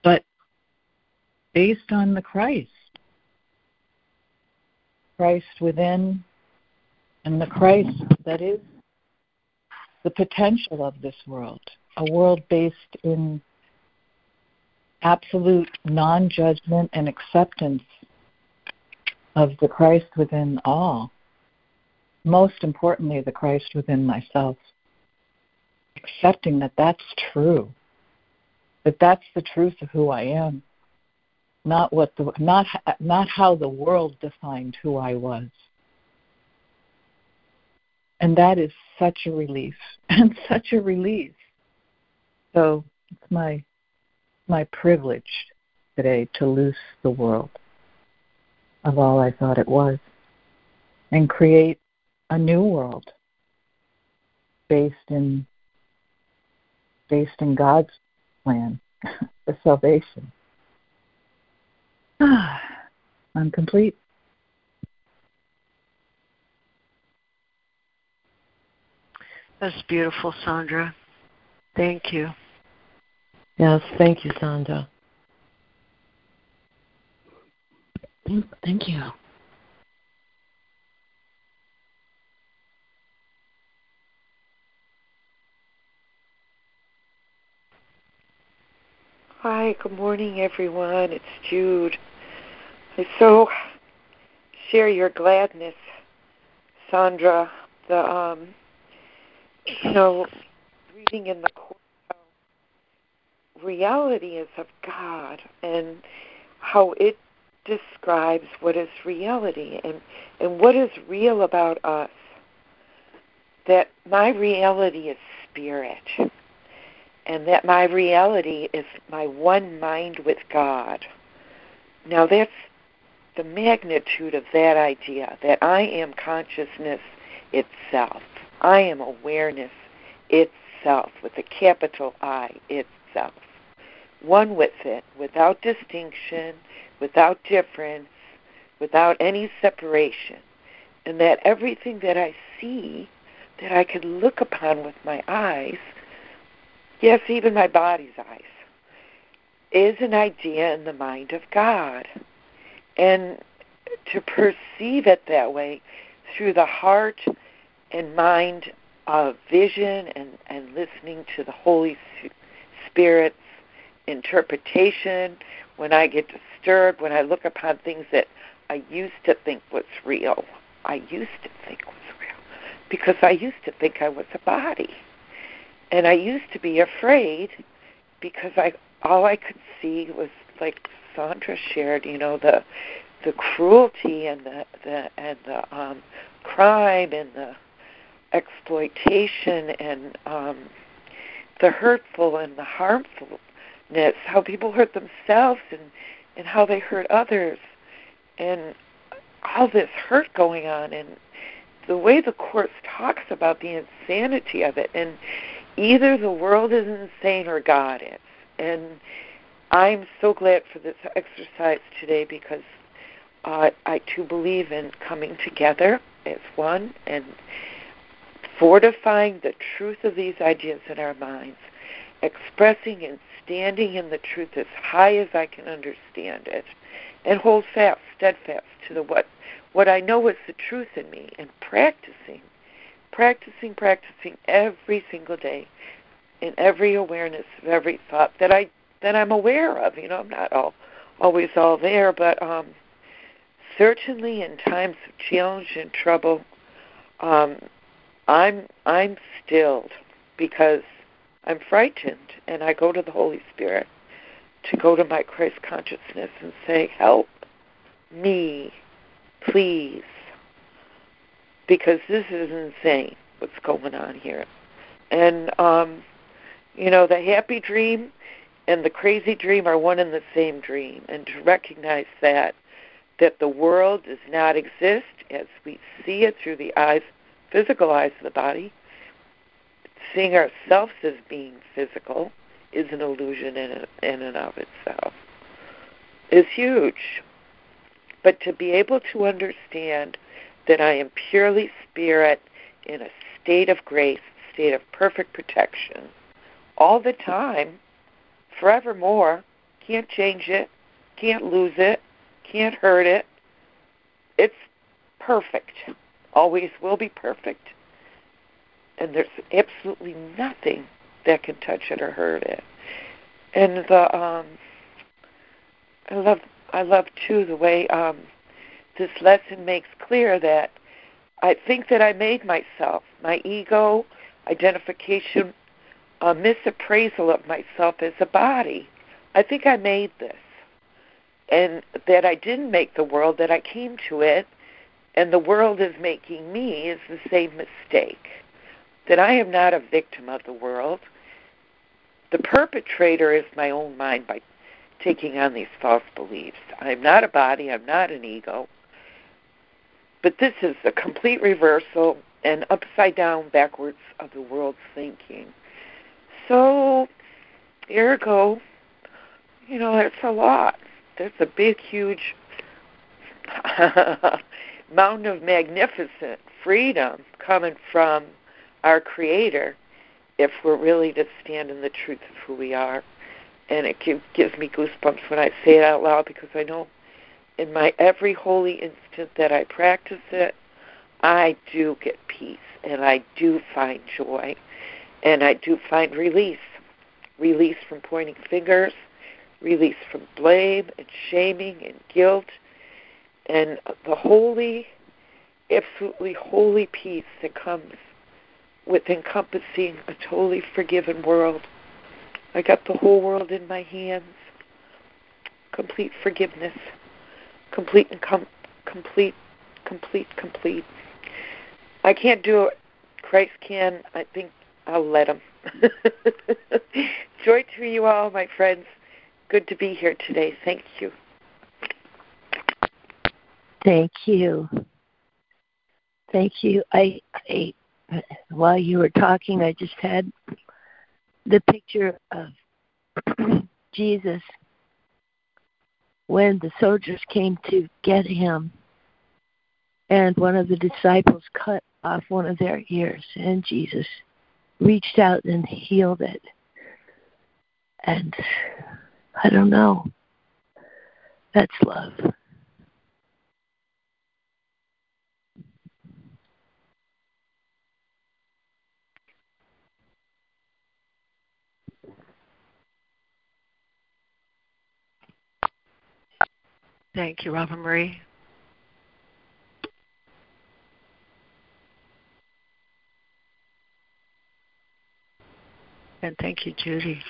But based on the Christ, Christ within, and the Christ that is the potential of this world, a world based in absolute non judgment and acceptance of the Christ within all. Most importantly, the Christ within myself. Accepting that that's true, that that's the truth of who I am, not what the not not how the world defined who I was and that is such a relief and such a relief. So it's my my privilege today to loose the world of all I thought it was and create a new world based in based in God's plan for salvation. I'm complete. That's beautiful, Sandra. Thank you. Yes, thank you, Sandra. Thank you. Hi, good morning, everyone. It's Jude. I'm so share your gladness, Sandra. The um, you know, reading in the course how reality is of God and how it describes what is reality and, and what is real about us. That my reality is spirit, and that my reality is my one mind with God. Now, that's the magnitude of that idea that I am consciousness itself. I am awareness itself, with a capital I, itself. One with it, without distinction, without difference, without any separation. And that everything that I see, that I can look upon with my eyes, yes, even my body's eyes, is an idea in the mind of God. And to perceive it that way through the heart and mind of vision and, and listening to the Holy Spirit's interpretation, when I get disturbed, when I look upon things that I used to think was real, I used to think was real, because I used to think I was a body. And I used to be afraid because I all I could see was like Sandra shared, you know, the the cruelty and the, the and the um crime and the exploitation and um the hurtful and the harmfulness, how people hurt themselves and and how they hurt others and all this hurt going on and the way the course talks about the insanity of it and either the world is insane or God is. And I'm so glad for this exercise today because uh, I too believe in coming together as one and fortifying the truth of these ideas in our minds, expressing and standing in the truth as high as I can understand it, and hold fast, steadfast to the what what I know is the truth in me, and practicing, practicing, practicing every single day, in every awareness of every thought that I that I'm aware of. You know, I'm not all always all there, but um, certainly in times of challenge and trouble, um, I'm I'm stilled because I'm frightened, and I go to the Holy Spirit to go to my Christ consciousness and say, "Help me, please," because this is insane. What's going on here? And um, you know, the happy dream and the crazy dream are one and the same dream, and to recognize that that the world does not exist as we see it through the eyes, physical eyes of the body. Seeing ourselves as being physical is an illusion in, in and of itself. Is huge. But to be able to understand that I am purely spirit in a state of grace, state of perfect protection, all the time, forevermore, can't change it, can't lose it, can't hurt it. It's perfect. Always will be perfect. And there's absolutely nothing that can touch it or hurt it. And the um I love I love too the way um this lesson makes clear that I think that I made myself, my ego, identification, a misappraisal of myself as a body. I think I made this and that I didn't make the world, that I came to it, and the world is making me is the same mistake. That I am not a victim of the world. The perpetrator is my own mind by taking on these false beliefs. I'm not a body, I'm not an ego. But this is a complete reversal and upside down, backwards of the world's thinking. So, ergo, you know, it's a lot there's a big, huge mountain of magnificent freedom coming from our Creator if we're really to stand in the truth of who we are. And it gives me goosebumps when I say it out loud because I know in my every holy instant that I practice it, I do get peace and I do find joy and I do find release. Release from pointing fingers, release from blame and shaming and guilt, and the holy, absolutely holy peace that comes with encompassing a totally forgiven world. I got the whole world in my hands. Complete forgiveness. Complete and com- complete, complete, complete. I can't do it. Christ can. I think I'll let him. Joy to you all, my friends. Good to be here today. Thank you. Thank you. Thank you. I, I while you were talking, I just had the picture of Jesus when the soldiers came to get him, and one of the disciples cut off one of their ears, and Jesus reached out and healed it. And I don't know. That's love. Thank you, Robin Marie. And thank you, Judy.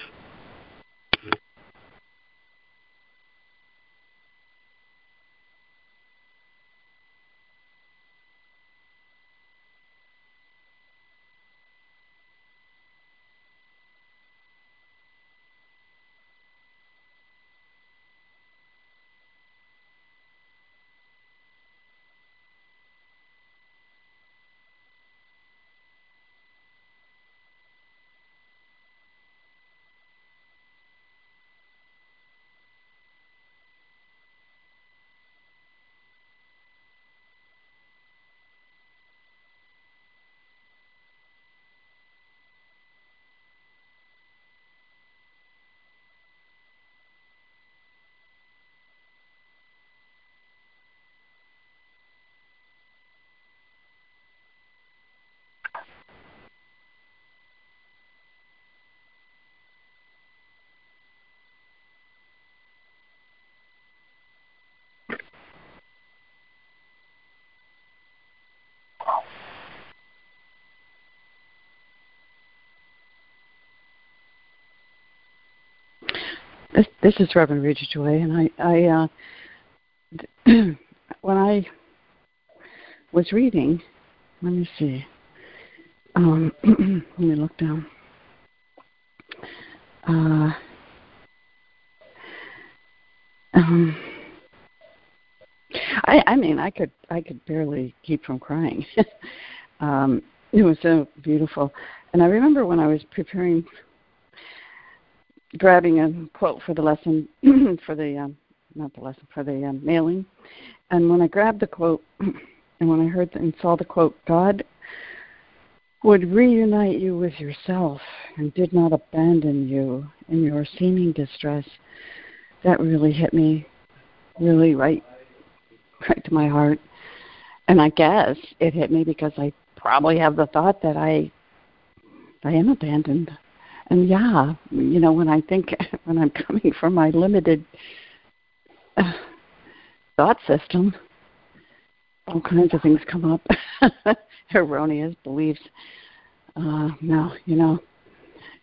This, this is Reverend Regina Joy, and I, I uh, when I was reading, let me see. Um, let me look down. Uh, um, I, I mean, I could, I could barely keep from crying. um, it was so beautiful, and I remember when I was preparing grabbing a quote for the lesson for the um, not the lesson for the um, mailing, and when I grabbed the quote and when I heard and saw the quote, God would reunite you with yourself and did not abandon you in your seeming distress. That really hit me, really right, right to my heart. And I guess it hit me because I probably have the thought that I, I am abandoned and yeah, you know, when I think when I'm coming from my limited uh, thought system, all kinds of things come up, erroneous beliefs. Uh, no, you know,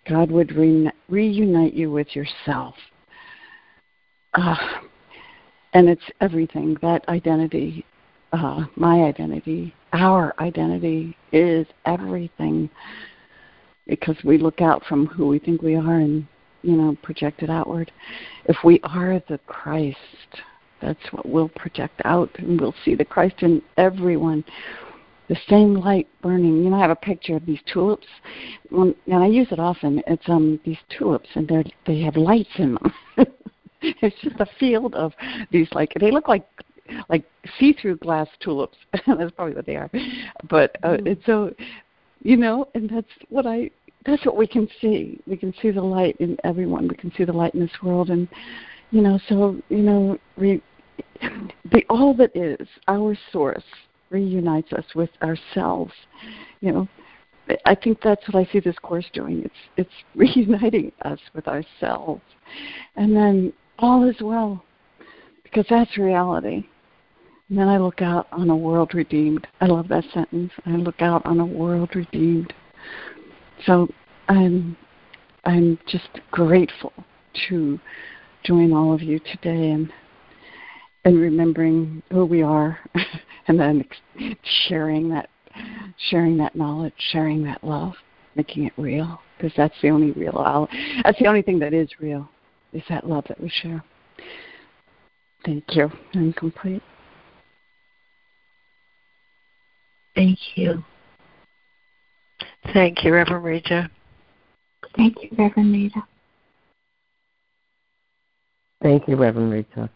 God would re- reunite you with yourself. Uh, and it's everything. That identity, uh, my identity, our identity is everything because we look out from who we think we are and you know project it outward. If we are the christ that's what we'll project out and we'll see the christ in everyone. The same light burning. You know i have a picture of these tulips. And i use it often. It's um these tulips and they're they have lights in them. It's just a field of these like they look like like see-through glass tulips. That's probably what they are. But uh, mm-hmm. it's so you know and that's what i that's what we can see. We can see the light in everyone. We can see the light in this world. And you know so you know we the all that is our source reunites us with ourselves. You know i think that's what i see this course doing. It's it's reuniting us with ourselves. And then all is well because that's reality. And then I look out on a world redeemed. I love that sentence. I look out on a world redeemed. So I'm I'm just grateful to join all of you today and and remembering who we are and then sharing that sharing that knowledge, sharing that love, making it real because that's the only real that's the only thing that is real is that love that we share. Thank you. I'm complete. Thank you. Thank you, Reverend Rita. Thank you, Reverend Rita. Thank you, Reverend Rita.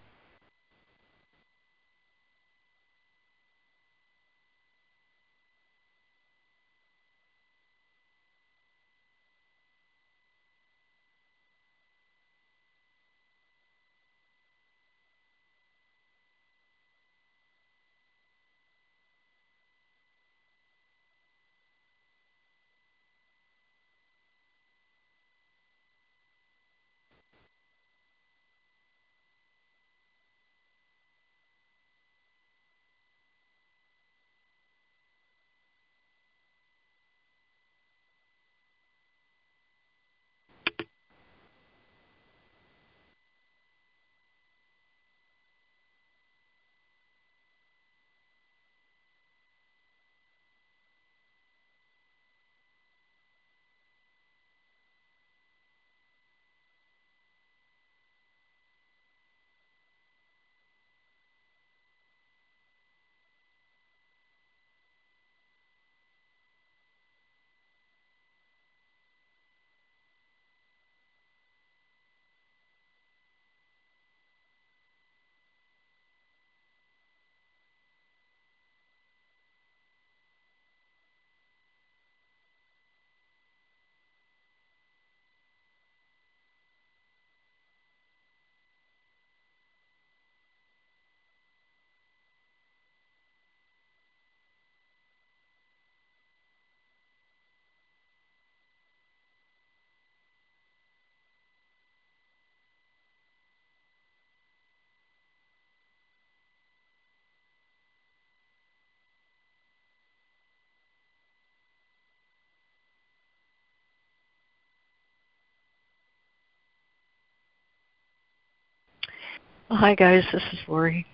Hi guys, this is Laurie,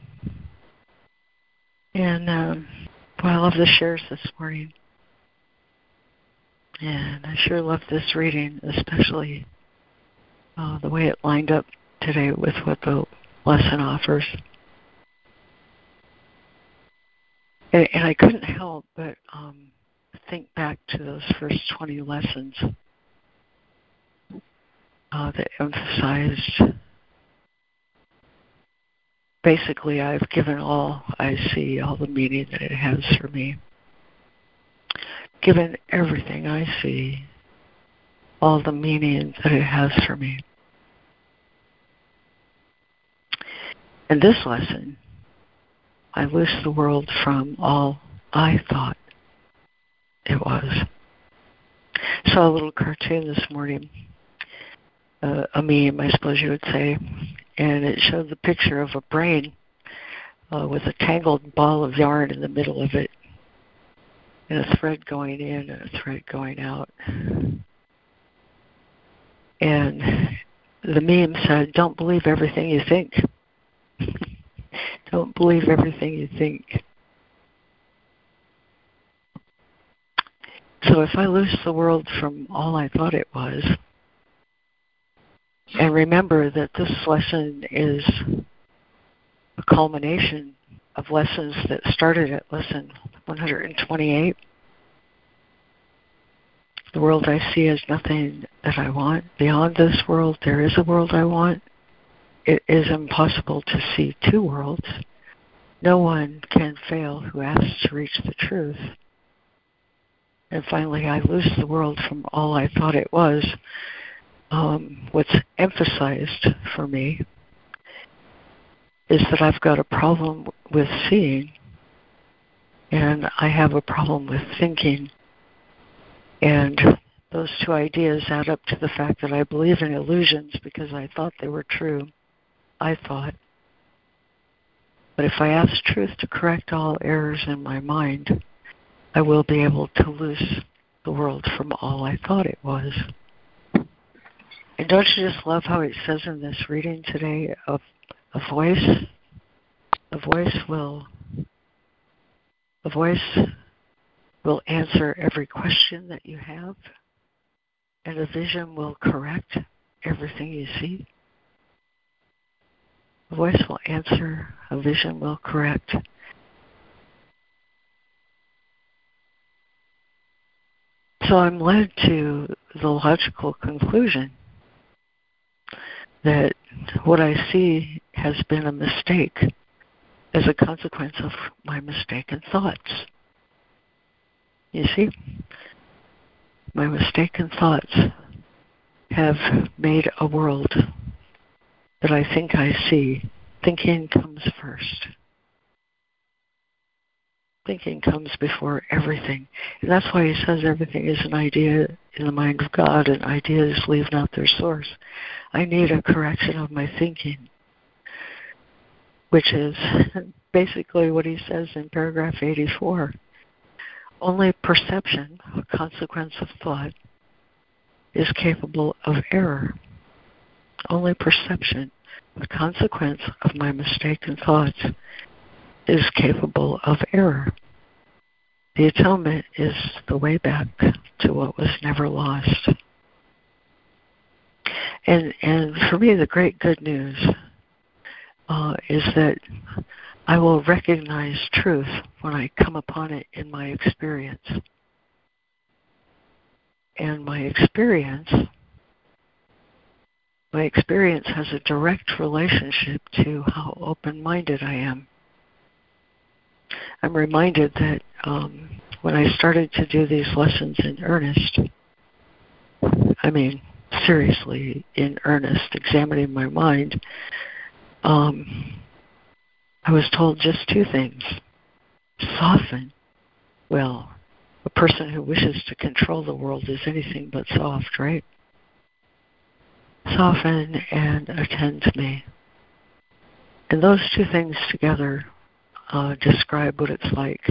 and um, boy, I love the shares this morning, and I sure love this reading, especially uh, the way it lined up today with what the lesson offers. And, and I couldn't help but um, think back to those first 20 lessons uh, that emphasized basically I've given all I see, all the meaning that it has for me. Given everything I see, all the meaning that it has for me. In this lesson, I loose the world from all I thought it was. Saw a little cartoon this morning, uh, a meme, I suppose you would say, and it showed the picture of a brain uh, with a tangled ball of yarn in the middle of it, and a thread going in and a thread going out. And the meme said, Don't believe everything you think. Don't believe everything you think. So if I lose the world from all I thought it was, and remember that this lesson is a culmination of lessons that started at lesson 128. The world I see is nothing that I want. Beyond this world, there is a world I want. It is impossible to see two worlds. No one can fail who asks to reach the truth. And finally, I lose the world from all I thought it was um, what's emphasized for me is that I've got a problem with seeing and I have a problem with thinking. And those two ideas add up to the fact that I believe in illusions because I thought they were true. I thought. But if I ask truth to correct all errors in my mind, I will be able to loose the world from all I thought it was. And don't you just love how it says in this reading today a voice a voice will a voice will answer every question that you have and a vision will correct everything you see. A voice will answer, a vision will correct. So I'm led to the logical conclusion that what I see has been a mistake as a consequence of my mistaken thoughts. You see, my mistaken thoughts have made a world that I think I see. Thinking comes first. Thinking comes before everything. And that's why he says everything is an idea in the mind of God and ideas leave not their source. I need a correction of my thinking, which is basically what he says in paragraph 84. Only perception, a consequence of thought, is capable of error. Only perception, a consequence of my mistaken thoughts, is capable of error. The atonement is the way back to what was never lost. And and for me, the great good news uh, is that I will recognize truth when I come upon it in my experience. And my experience, my experience has a direct relationship to how open-minded I am. I'm reminded that um, when I started to do these lessons in earnest, I mean, seriously in earnest, examining my mind, um, I was told just two things. Soften. Well, a person who wishes to control the world is anything but soft, right? Soften and attend to me. And those two things together uh, describe what it's like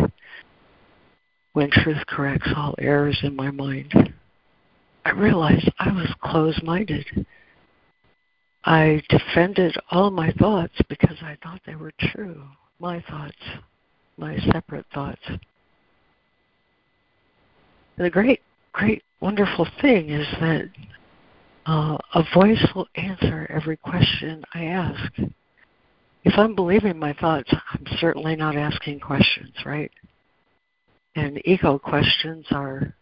when truth corrects all errors in my mind. I realized I was closed minded. I defended all my thoughts because I thought they were true. My thoughts, my separate thoughts. The great, great, wonderful thing is that uh, a voice will answer every question I ask. If I'm believing my thoughts, I'm certainly not asking questions, right? And ego questions are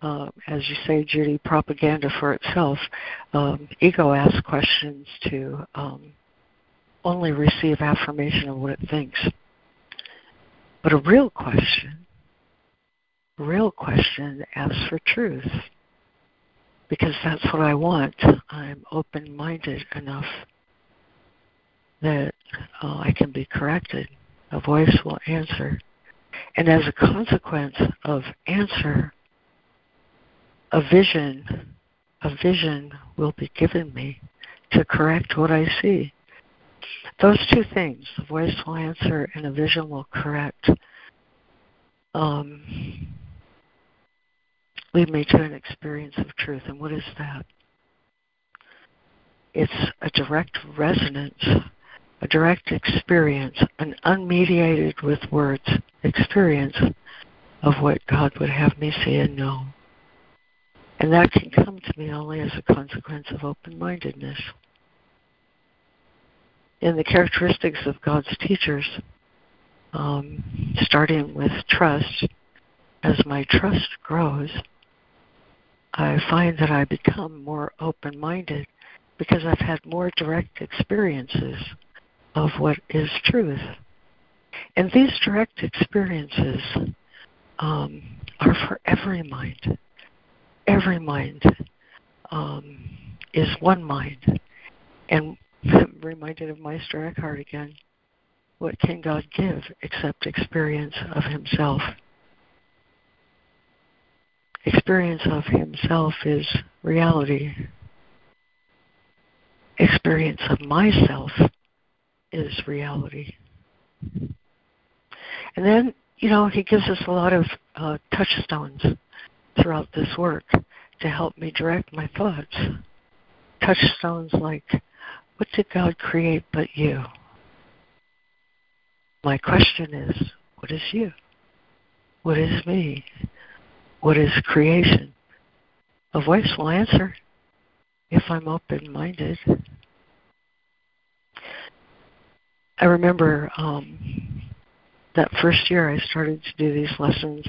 uh, as you say, Judy, propaganda for itself. Um, ego asks questions to um, only receive affirmation of what it thinks. But a real question, a real question asks for truth. Because that's what I want. I'm open minded enough that uh, I can be corrected. A voice will answer. And as a consequence of answer, a vision, a vision will be given me to correct what I see. Those two things, the voice will answer and a vision will correct, um, lead me to an experience of truth. And what is that? It's a direct resonance, a direct experience, an unmediated with words experience of what God would have me see and know. And that can come to me only as a consequence of open mindedness. In the characteristics of God's teachers, um, starting with trust, as my trust grows, I find that I become more open minded because I've had more direct experiences of what is truth. And these direct experiences um, are for every mind every mind um, is one mind. And I'm reminded of Meister Eckhart again. What can God give except experience of Himself? Experience of Himself is reality. Experience of myself is reality. And then, you know, he gives us a lot of uh, touchstones throughout this work to help me direct my thoughts. Touchstones like, what did God create but you? My question is, what is you? What is me? What is creation? A voice will answer if I'm open minded. I remember um, that first year I started to do these lessons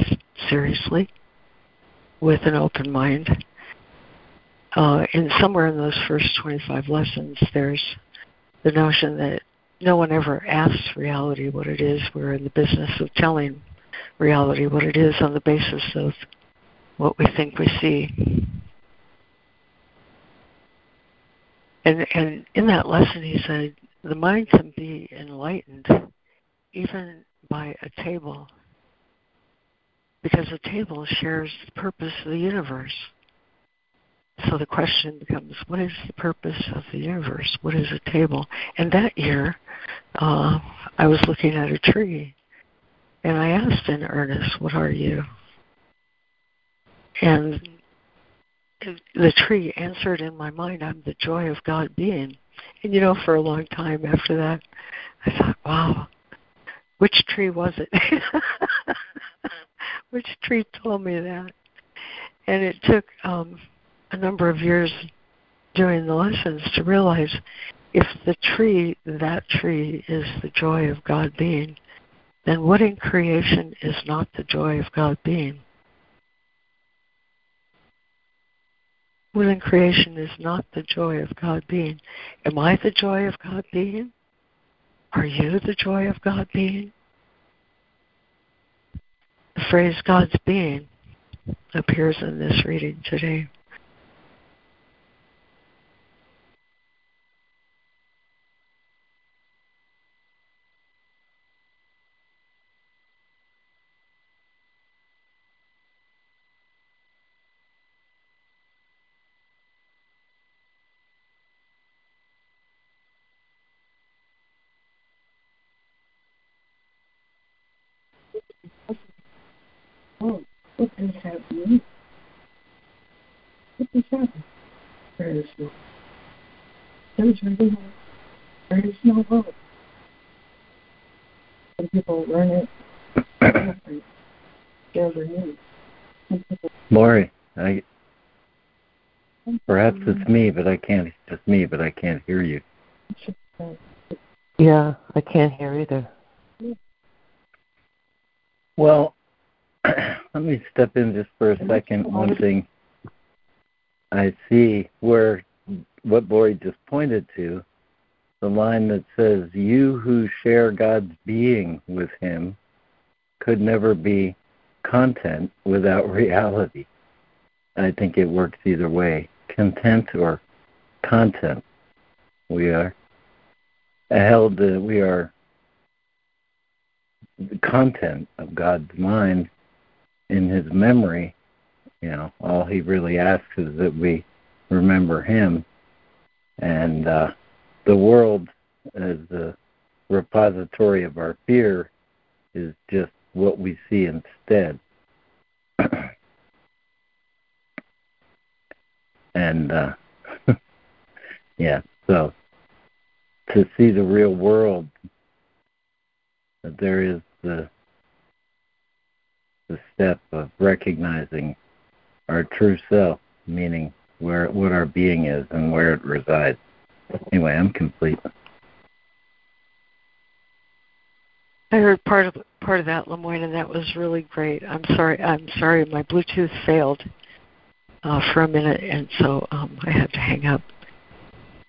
seriously with an open mind. Uh, and somewhere in those first 25 lessons, there's the notion that no one ever asks reality what it is. We're in the business of telling reality what it is on the basis of what we think we see. And and in that lesson he said the mind can be enlightened even by a table because a table shares the purpose of the universe. So the question becomes, what is the purpose of the universe? What is a table? And that year, uh, I was looking at a tree, and I asked in earnest, "What are you?" And the tree answered in my mind, I'm the joy of God being. And you know, for a long time after that, I thought, wow, which tree was it? which tree told me that? And it took um, a number of years doing the lessons to realize if the tree, that tree, is the joy of God being, then what in creation is not the joy of God being? Within creation is not the joy of God being. Am I the joy of God being? Are you the joy of God being? The phrase God's being appears in this reading today. oh, what does that mean? What does that mean? There is no, really there is no hope. Some people learn it different. Their needs. Laurie, I perhaps it's me, but I can't. It's just me, but I can't hear you. Yeah, I can't hear either. Well, let me step in just for a second. One thing I see where what Laurie just pointed to, the line that says, You who share God's being with Him could never be content without reality. I think it works either way content or content. We are held, uh, we are the content of God's mind in his memory, you know, all he really asks is that we remember him. And uh, the world, as the repository of our fear, is just what we see instead. and uh, yeah, so to see the real world, there is the the step of recognizing our true self, meaning where what our being is and where it resides. Anyway, I'm complete. I heard part of part of that, Lemoyne, and that was really great. I'm sorry. I'm sorry. My Bluetooth failed uh, for a minute, and so um, I had to hang up.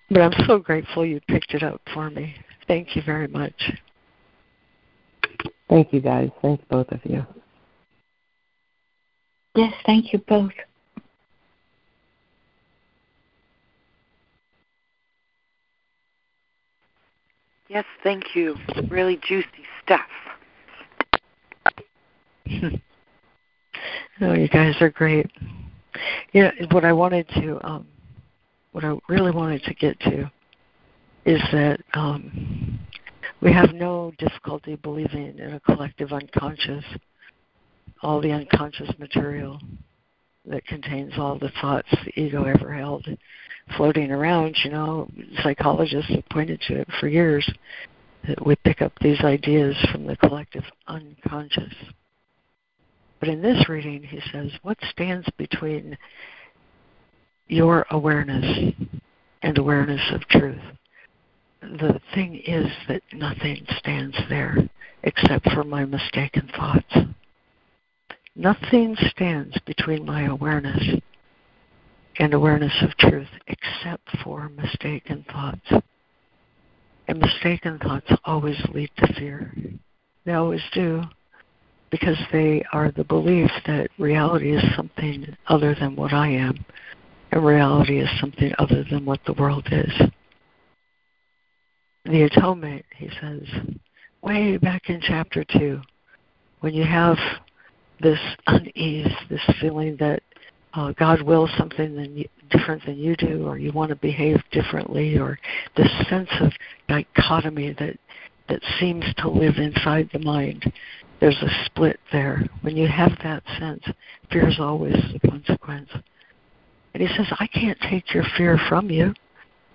But I'm so grateful you picked it up for me. Thank you very much. Thank you, guys. Thanks, both of you. Yes, thank you both. Yes, thank you. Really juicy stuff. oh, you guys are great. Yeah, what I wanted to, um, what I really wanted to get to, is that um, We have no difficulty believing in a collective unconscious, all the unconscious material that contains all the thoughts the ego ever held floating around. You know, psychologists have pointed to it for years that we pick up these ideas from the collective unconscious. But in this reading, he says, what stands between your awareness and awareness of truth? The thing is that nothing stands there except for my mistaken thoughts. Nothing stands between my awareness and awareness of truth except for mistaken thoughts. And mistaken thoughts always lead to fear. They always do because they are the belief that reality is something other than what I am, and reality is something other than what the world is. The atonement, he says, way back in chapter 2, when you have this unease, this feeling that uh, God wills something than you, different than you do, or you want to behave differently, or this sense of dichotomy that that seems to live inside the mind. There's a split there. When you have that sense, fear is always the consequence. And he says, I can't take your fear from you,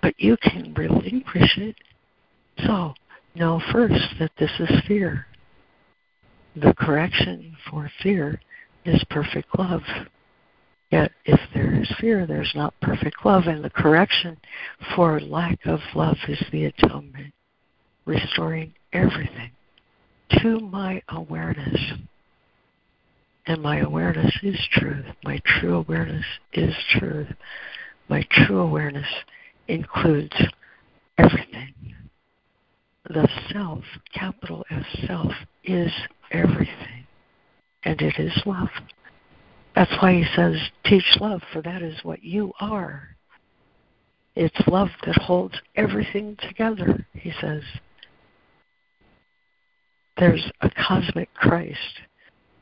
but you can relinquish it. So, know first that this is fear. The correction for fear is perfect love. Yet, if there is fear, there's not perfect love, and the correction for lack of love is the atonement, restoring everything to my awareness. And my awareness is truth. My true awareness is truth. My true awareness includes everything. The self, capital S self, is everything. And it is love. That's why he says, teach love, for that is what you are. It's love that holds everything together, he says. There's a cosmic Christ,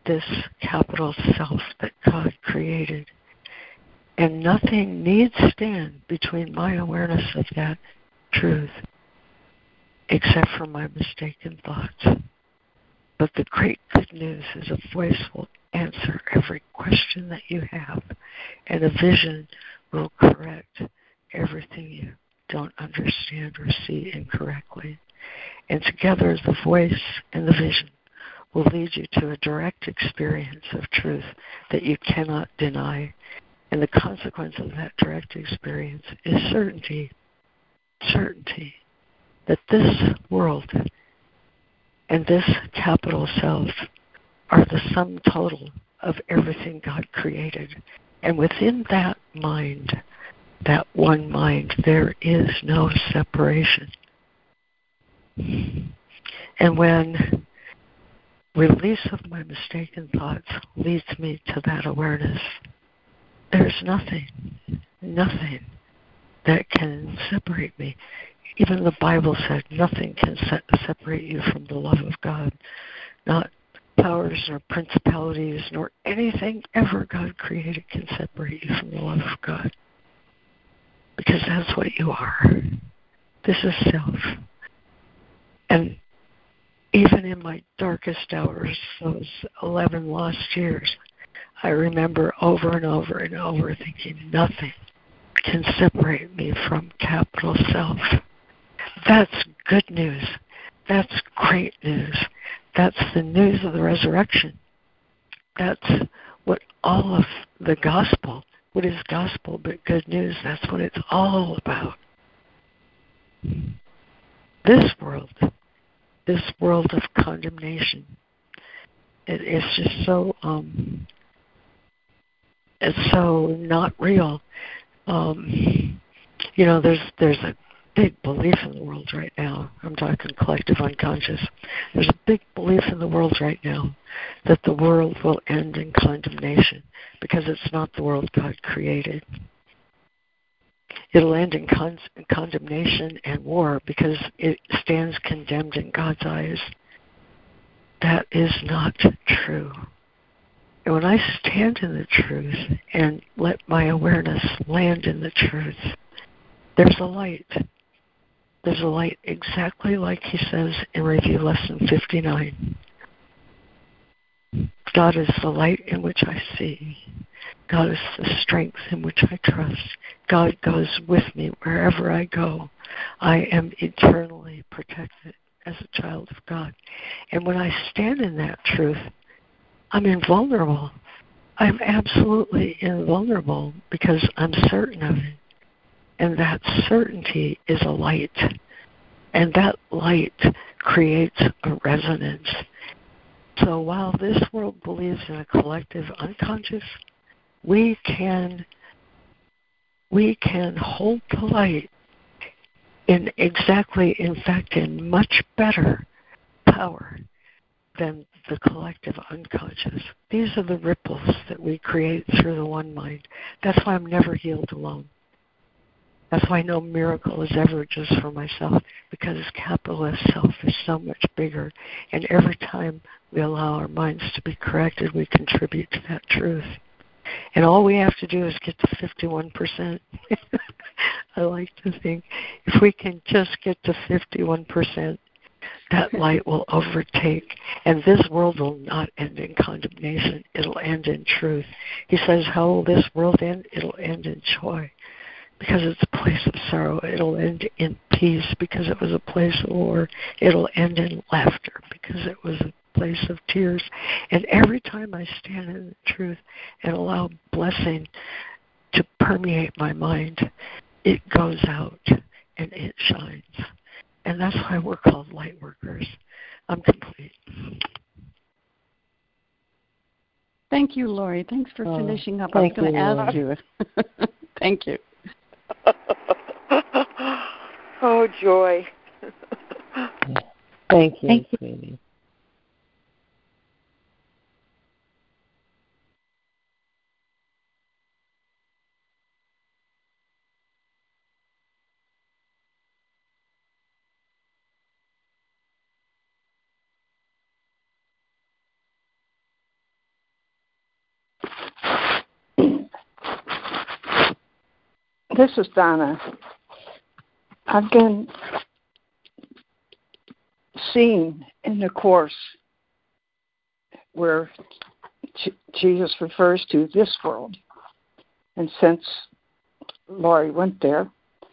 this capital self that God created. And nothing needs stand between my awareness of that truth except for my mistaken thoughts. But the great good news is a voice will answer every question that you have, and a vision will correct everything you don't understand or see incorrectly. And together, the voice and the vision will lead you to a direct experience of truth that you cannot deny. And the consequence of that direct experience is certainty. Certainty that this world and this capital self are the sum total of everything God created. And within that mind, that one mind, there is no separation. And when release of my mistaken thoughts leads me to that awareness, there's nothing, nothing that can separate me. Even the Bible said nothing can separate you from the love of God. Not powers nor principalities nor anything ever God created can separate you from the love of God. Because that's what you are. This is self. And even in my darkest hours, those 11 lost years, I remember over and over and over thinking nothing can separate me from capital self. That's good news. That's great news. That's the news of the resurrection. That's what all of the gospel, what is gospel but good news, that's what it's all about. This world, this world of condemnation, it, it's just so um, it's so not real. Um, you know, there's there's a big belief in the world right now. I'm talking collective unconscious. There's a big belief in the world right now that the world will end in condemnation because it's not the world God created. It'll end in con- condemnation and war because it stands condemned in God's eyes. That is not true. And when I stand in the truth and let my awareness land in the truth, there's a light There's a light exactly like he says in Review Lesson 59. God is the light in which I see. God is the strength in which I trust. God goes with me wherever I go. I am eternally protected as a child of God. And when I stand in that truth, I'm invulnerable. I'm absolutely invulnerable because I'm certain of it. And that certainty is a light. And that light creates a resonance. So while this world believes in a collective unconscious, we can we can hold the light in exactly in fact in much better power than the collective unconscious. These are the ripples that we create through the one mind. That's why I'm never healed alone. That's why no miracle is ever just for myself, because capital S self is so much bigger. And every time we allow our minds to be corrected, we contribute to that truth. And all we have to do is get to 51%. I like to think if we can just get to 51%, that light will overtake. And this world will not end in condemnation. It'll end in truth. He says, How will this world end? It'll end in joy because it's a place of sorrow. It'll end in peace because it was a place of war. It'll end in laughter because it was a place of tears. And every time I stand in the truth and allow blessing to permeate my mind, it goes out and it shines. And that's why we're called light workers. I'm complete. Thank you, Laurie. Thanks for oh, finishing up. I was going to ask you. thank you. oh, joy. Thank you, Thank you. sweetie. This is Donna. I've been seeing in the Course where Jesus refers to this world. And since Laurie went there,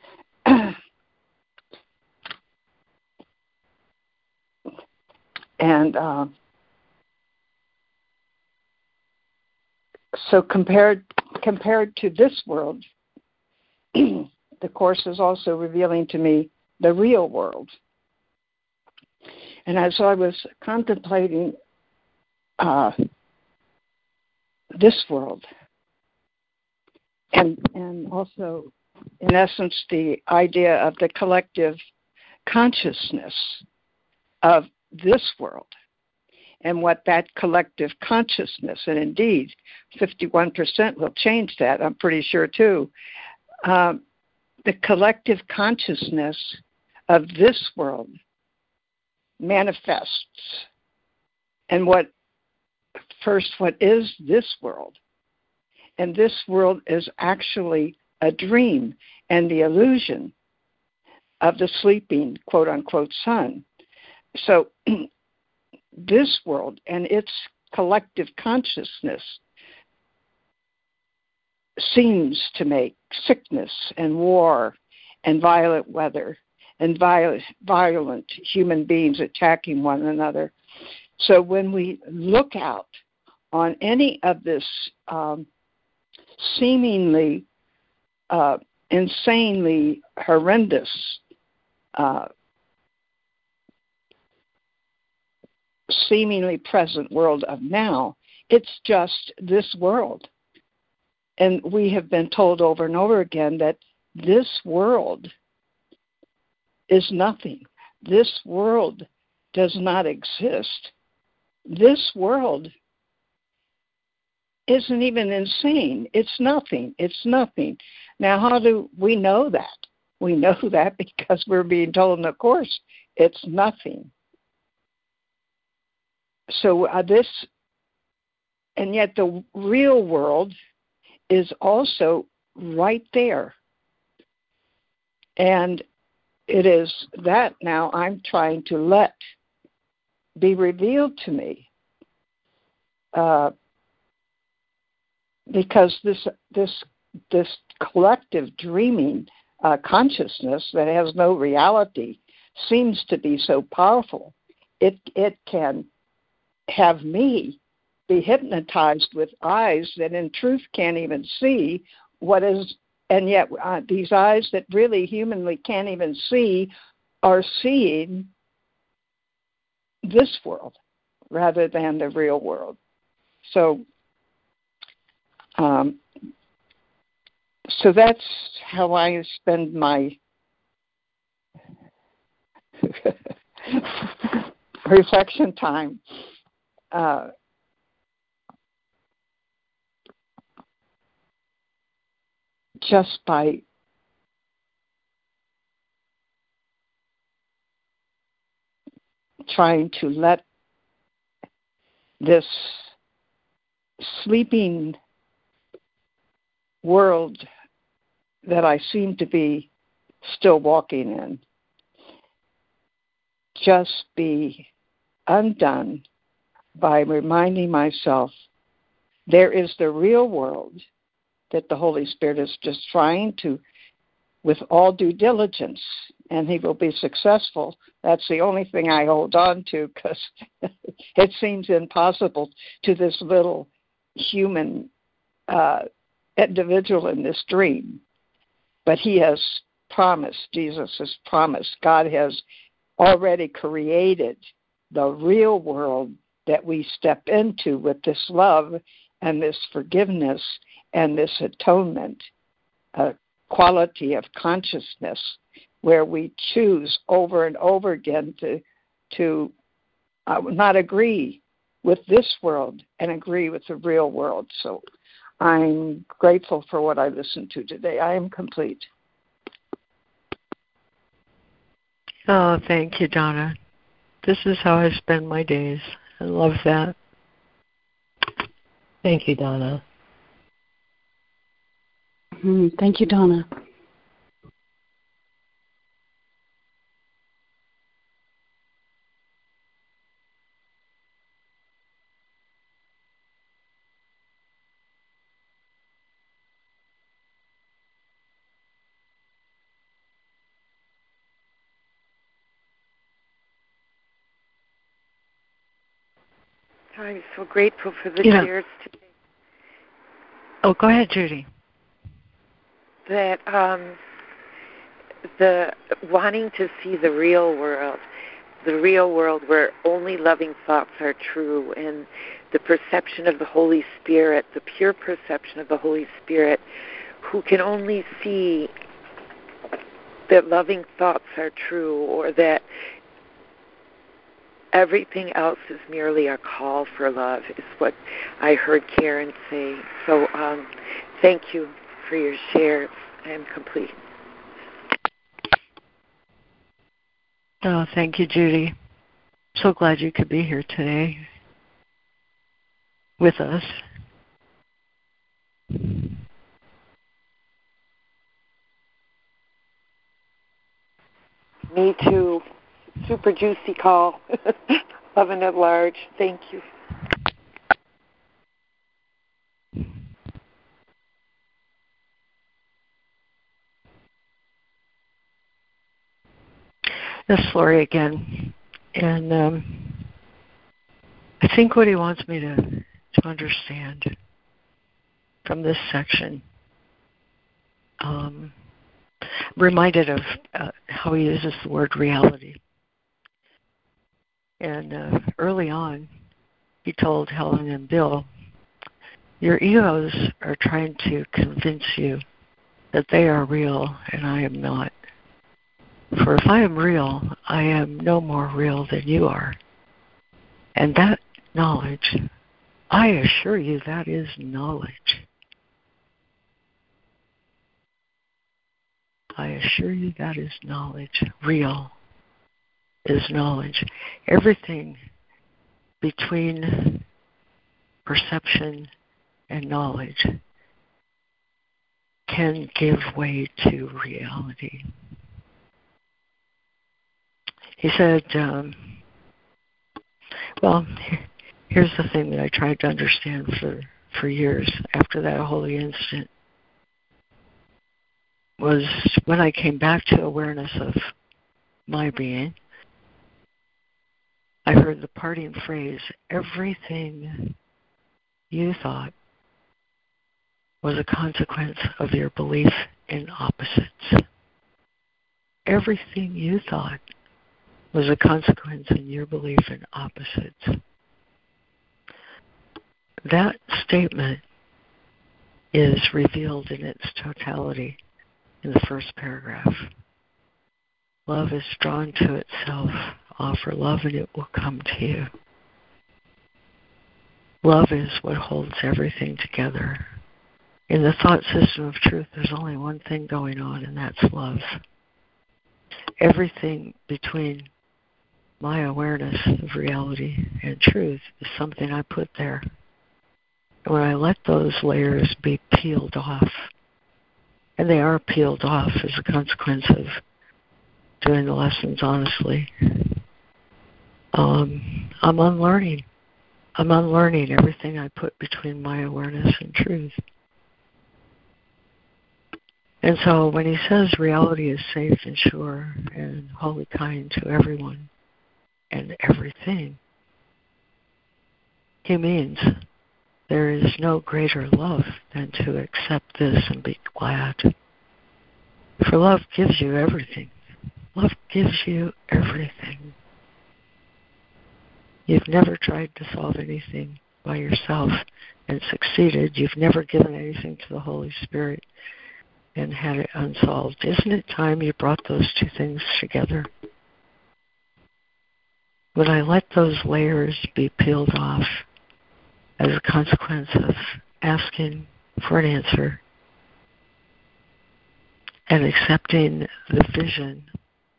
and uh, so compared compared to this world, the Course is also revealing to me the real world. And as I was contemplating uh, this world, and, and also, in essence, the idea of the collective consciousness of this world, and what that collective consciousness, and indeed 51% will change that, I'm pretty sure too, um, the collective consciousness of this world manifests. And what first, what is this world? And this world is actually a dream and the illusion of the sleeping quote unquote son. So, this world and its collective consciousness seems to make sickness and war and violent weather and violent, human beings attacking one another. So when we look out on any of this um, seemingly uh, insanely horrendous uh, seemingly present world of now, it's just this world. And we have been told over and over again that this world is nothing. This world does not exist. This world isn't even insane. It's nothing. It's nothing. Now, how do we know that? We know that because we're being told in the Course it's nothing. So, uh, this, and yet the real world is also right there. And it is that now I'm trying to let be revealed to me. Uh, because this this this collective dreaming uh, consciousness that has no reality seems to be so powerful. It it can have me be hypnotized with eyes that in truth can't even see what is and yet uh, these eyes that really humanly can't even see are seeing this world rather than the real world so um, so that's how I spend my reflection time. Uh, just by trying to let this sleeping world that I seem to be still walking in just be undone by reminding myself there is the real world that the Holy Spirit is just trying to, with all due diligence, and He will be successful. That's the only thing I hold on to because it seems impossible to this little human uh, individual in this dream. But he has promised, Jesus has promised, God has already created the real world that we step into with this love and this forgiveness and this atonement, a quality of consciousness where we choose over and over again to to uh, not agree with this world and agree with the real world. So I'm grateful for what I listened to today. I am complete. Oh, thank you, Donna. This is how I spend my days. I love that. Thank you, Donna. Mm, thank you, Donna. I'm so grateful for the yeah. shares today. Oh, go ahead, Judy. That um, the wanting to see the real world, the real world where only loving thoughts are true, and the perception of the Holy Spirit, the pure perception of the Holy Spirit, who can only see that loving thoughts are true, or that everything else is merely a call for love, is what I heard Karen say. So um, thank you for your share. I am complete. Oh, thank you, Judy. So glad you could be here today with us. Me too super juicy call. Loving it at large. Thank you. This is Laurie again. And um, I think what he wants me to, to understand from this section, um, reminded of uh, how he uses the word reality. And uh, early on, he told Helen and Bill, Your egos are trying to convince you that they are real and I am not. For if I am real, I am no more real than you are. And that knowledge, I assure you, that is knowledge. I assure you that is knowledge, real is knowledge. Everything between perception and knowledge can give way to reality. He said, um, well, here's the thing that I tried to understand for, for years after that holy instant was when I came back to awareness of my being, I heard the parting phrase, everything you thought was a consequence of your belief in opposites. Everything you thought was a consequence in your belief in opposites. That statement is revealed in its totality in the first paragraph. Love is drawn to itself. Offer love and it will come to you. Love is what holds everything together. In the thought system of truth, there's only one thing going on, and that's love. Everything between my awareness of reality and truth is something I put there. And when I let those layers be peeled off, and they are peeled off as a consequence of doing the lessons honestly, um, I'm unlearning. I'm unlearning everything I put between my awareness and truth. And so when he says reality is safe and sure and wholly kind to everyone and everything, he means there is no greater love than to accept this and be glad. For love gives you everything. Love gives you everything. You've never tried to solve anything by yourself and succeeded. You've never given anything to the Holy Spirit and had it unsolved. Isn't it time you brought those two things together? When I let those layers be peeled off as a consequence of asking for an answer and accepting the vision,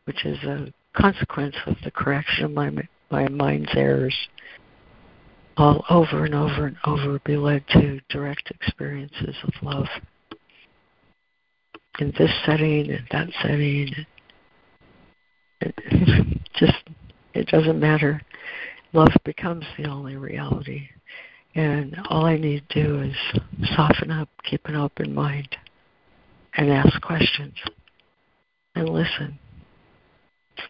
which is a consequence of the correction of my, my mind's errors, all over and over and over be led to direct experiences of love in this setting and that setting. Just it doesn't matter. Love becomes the only reality. And all I need to do is soften up, keep an open mind, and ask questions and listen.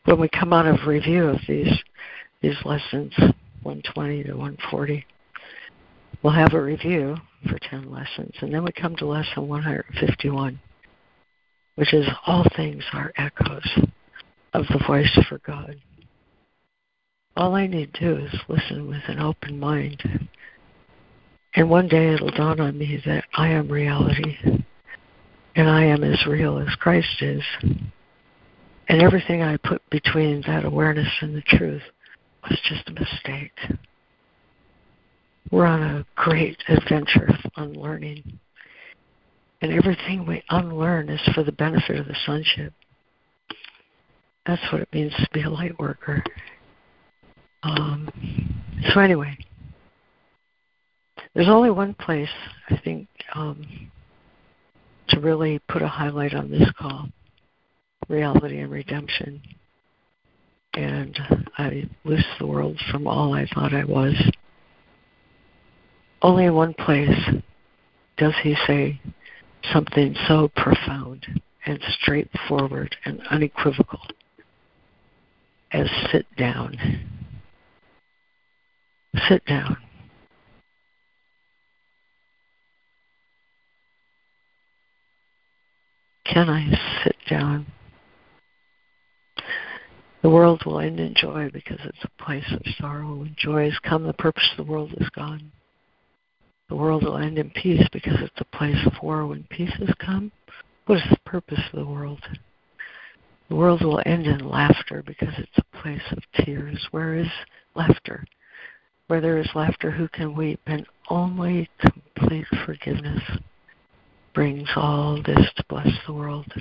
When we come out of review of these these lessons, 120 to 140, we'll have a review for 10 lessons, and then we come to lesson 151 which is all things are echoes of the voice for God. All I need to do is listen with an open mind. And one day it'll dawn on me that I am reality and I am as real as Christ is. And everything I put between that awareness and the truth was just a mistake. We're on a great adventure of unlearning and everything we unlearn is for the benefit of the sonship. That's what it means to be a light worker. Um, so anyway, there's only one place I think um, to really put a highlight on this call: reality and redemption. And I loose the world from all I thought I was. Only in one place does he say something so profound and straightforward and unequivocal as sit down. Sit down. Can I sit down? The world will end in joy because it's a place of sorrow. When joy has come, the purpose of the world is gone. The world will end in peace because it's a place of war when peace has come. What is the purpose of the world? The world will end in laughter because it's a place of tears. Where is laughter? Where there is laughter, who can weep? And only complete forgiveness brings all this to bless the world.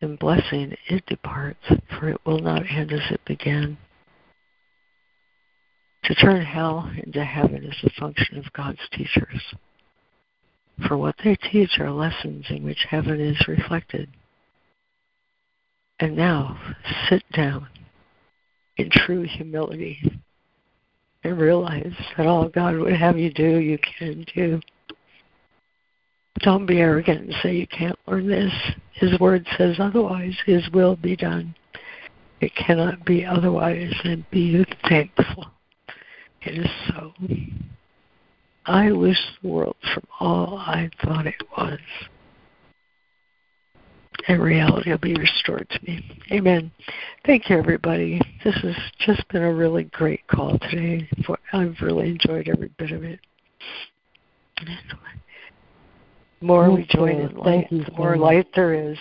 In blessing, it departs, for it will not end as it began. To turn hell into heaven is the function of God's teachers. For what they teach are lessons in which heaven is reflected. And now, sit down in true humility and realize that all God would have you do, you can do. Don't be arrogant and say you can't learn this. His word says otherwise. His will be done. It cannot be otherwise, and be thankful. It is so. I wish the world from all I thought it was. And reality will be restored to me. Amen. Thank you, everybody. This has just been a really great call today. I've really enjoyed every bit of it. The more we join in light, the more light there is.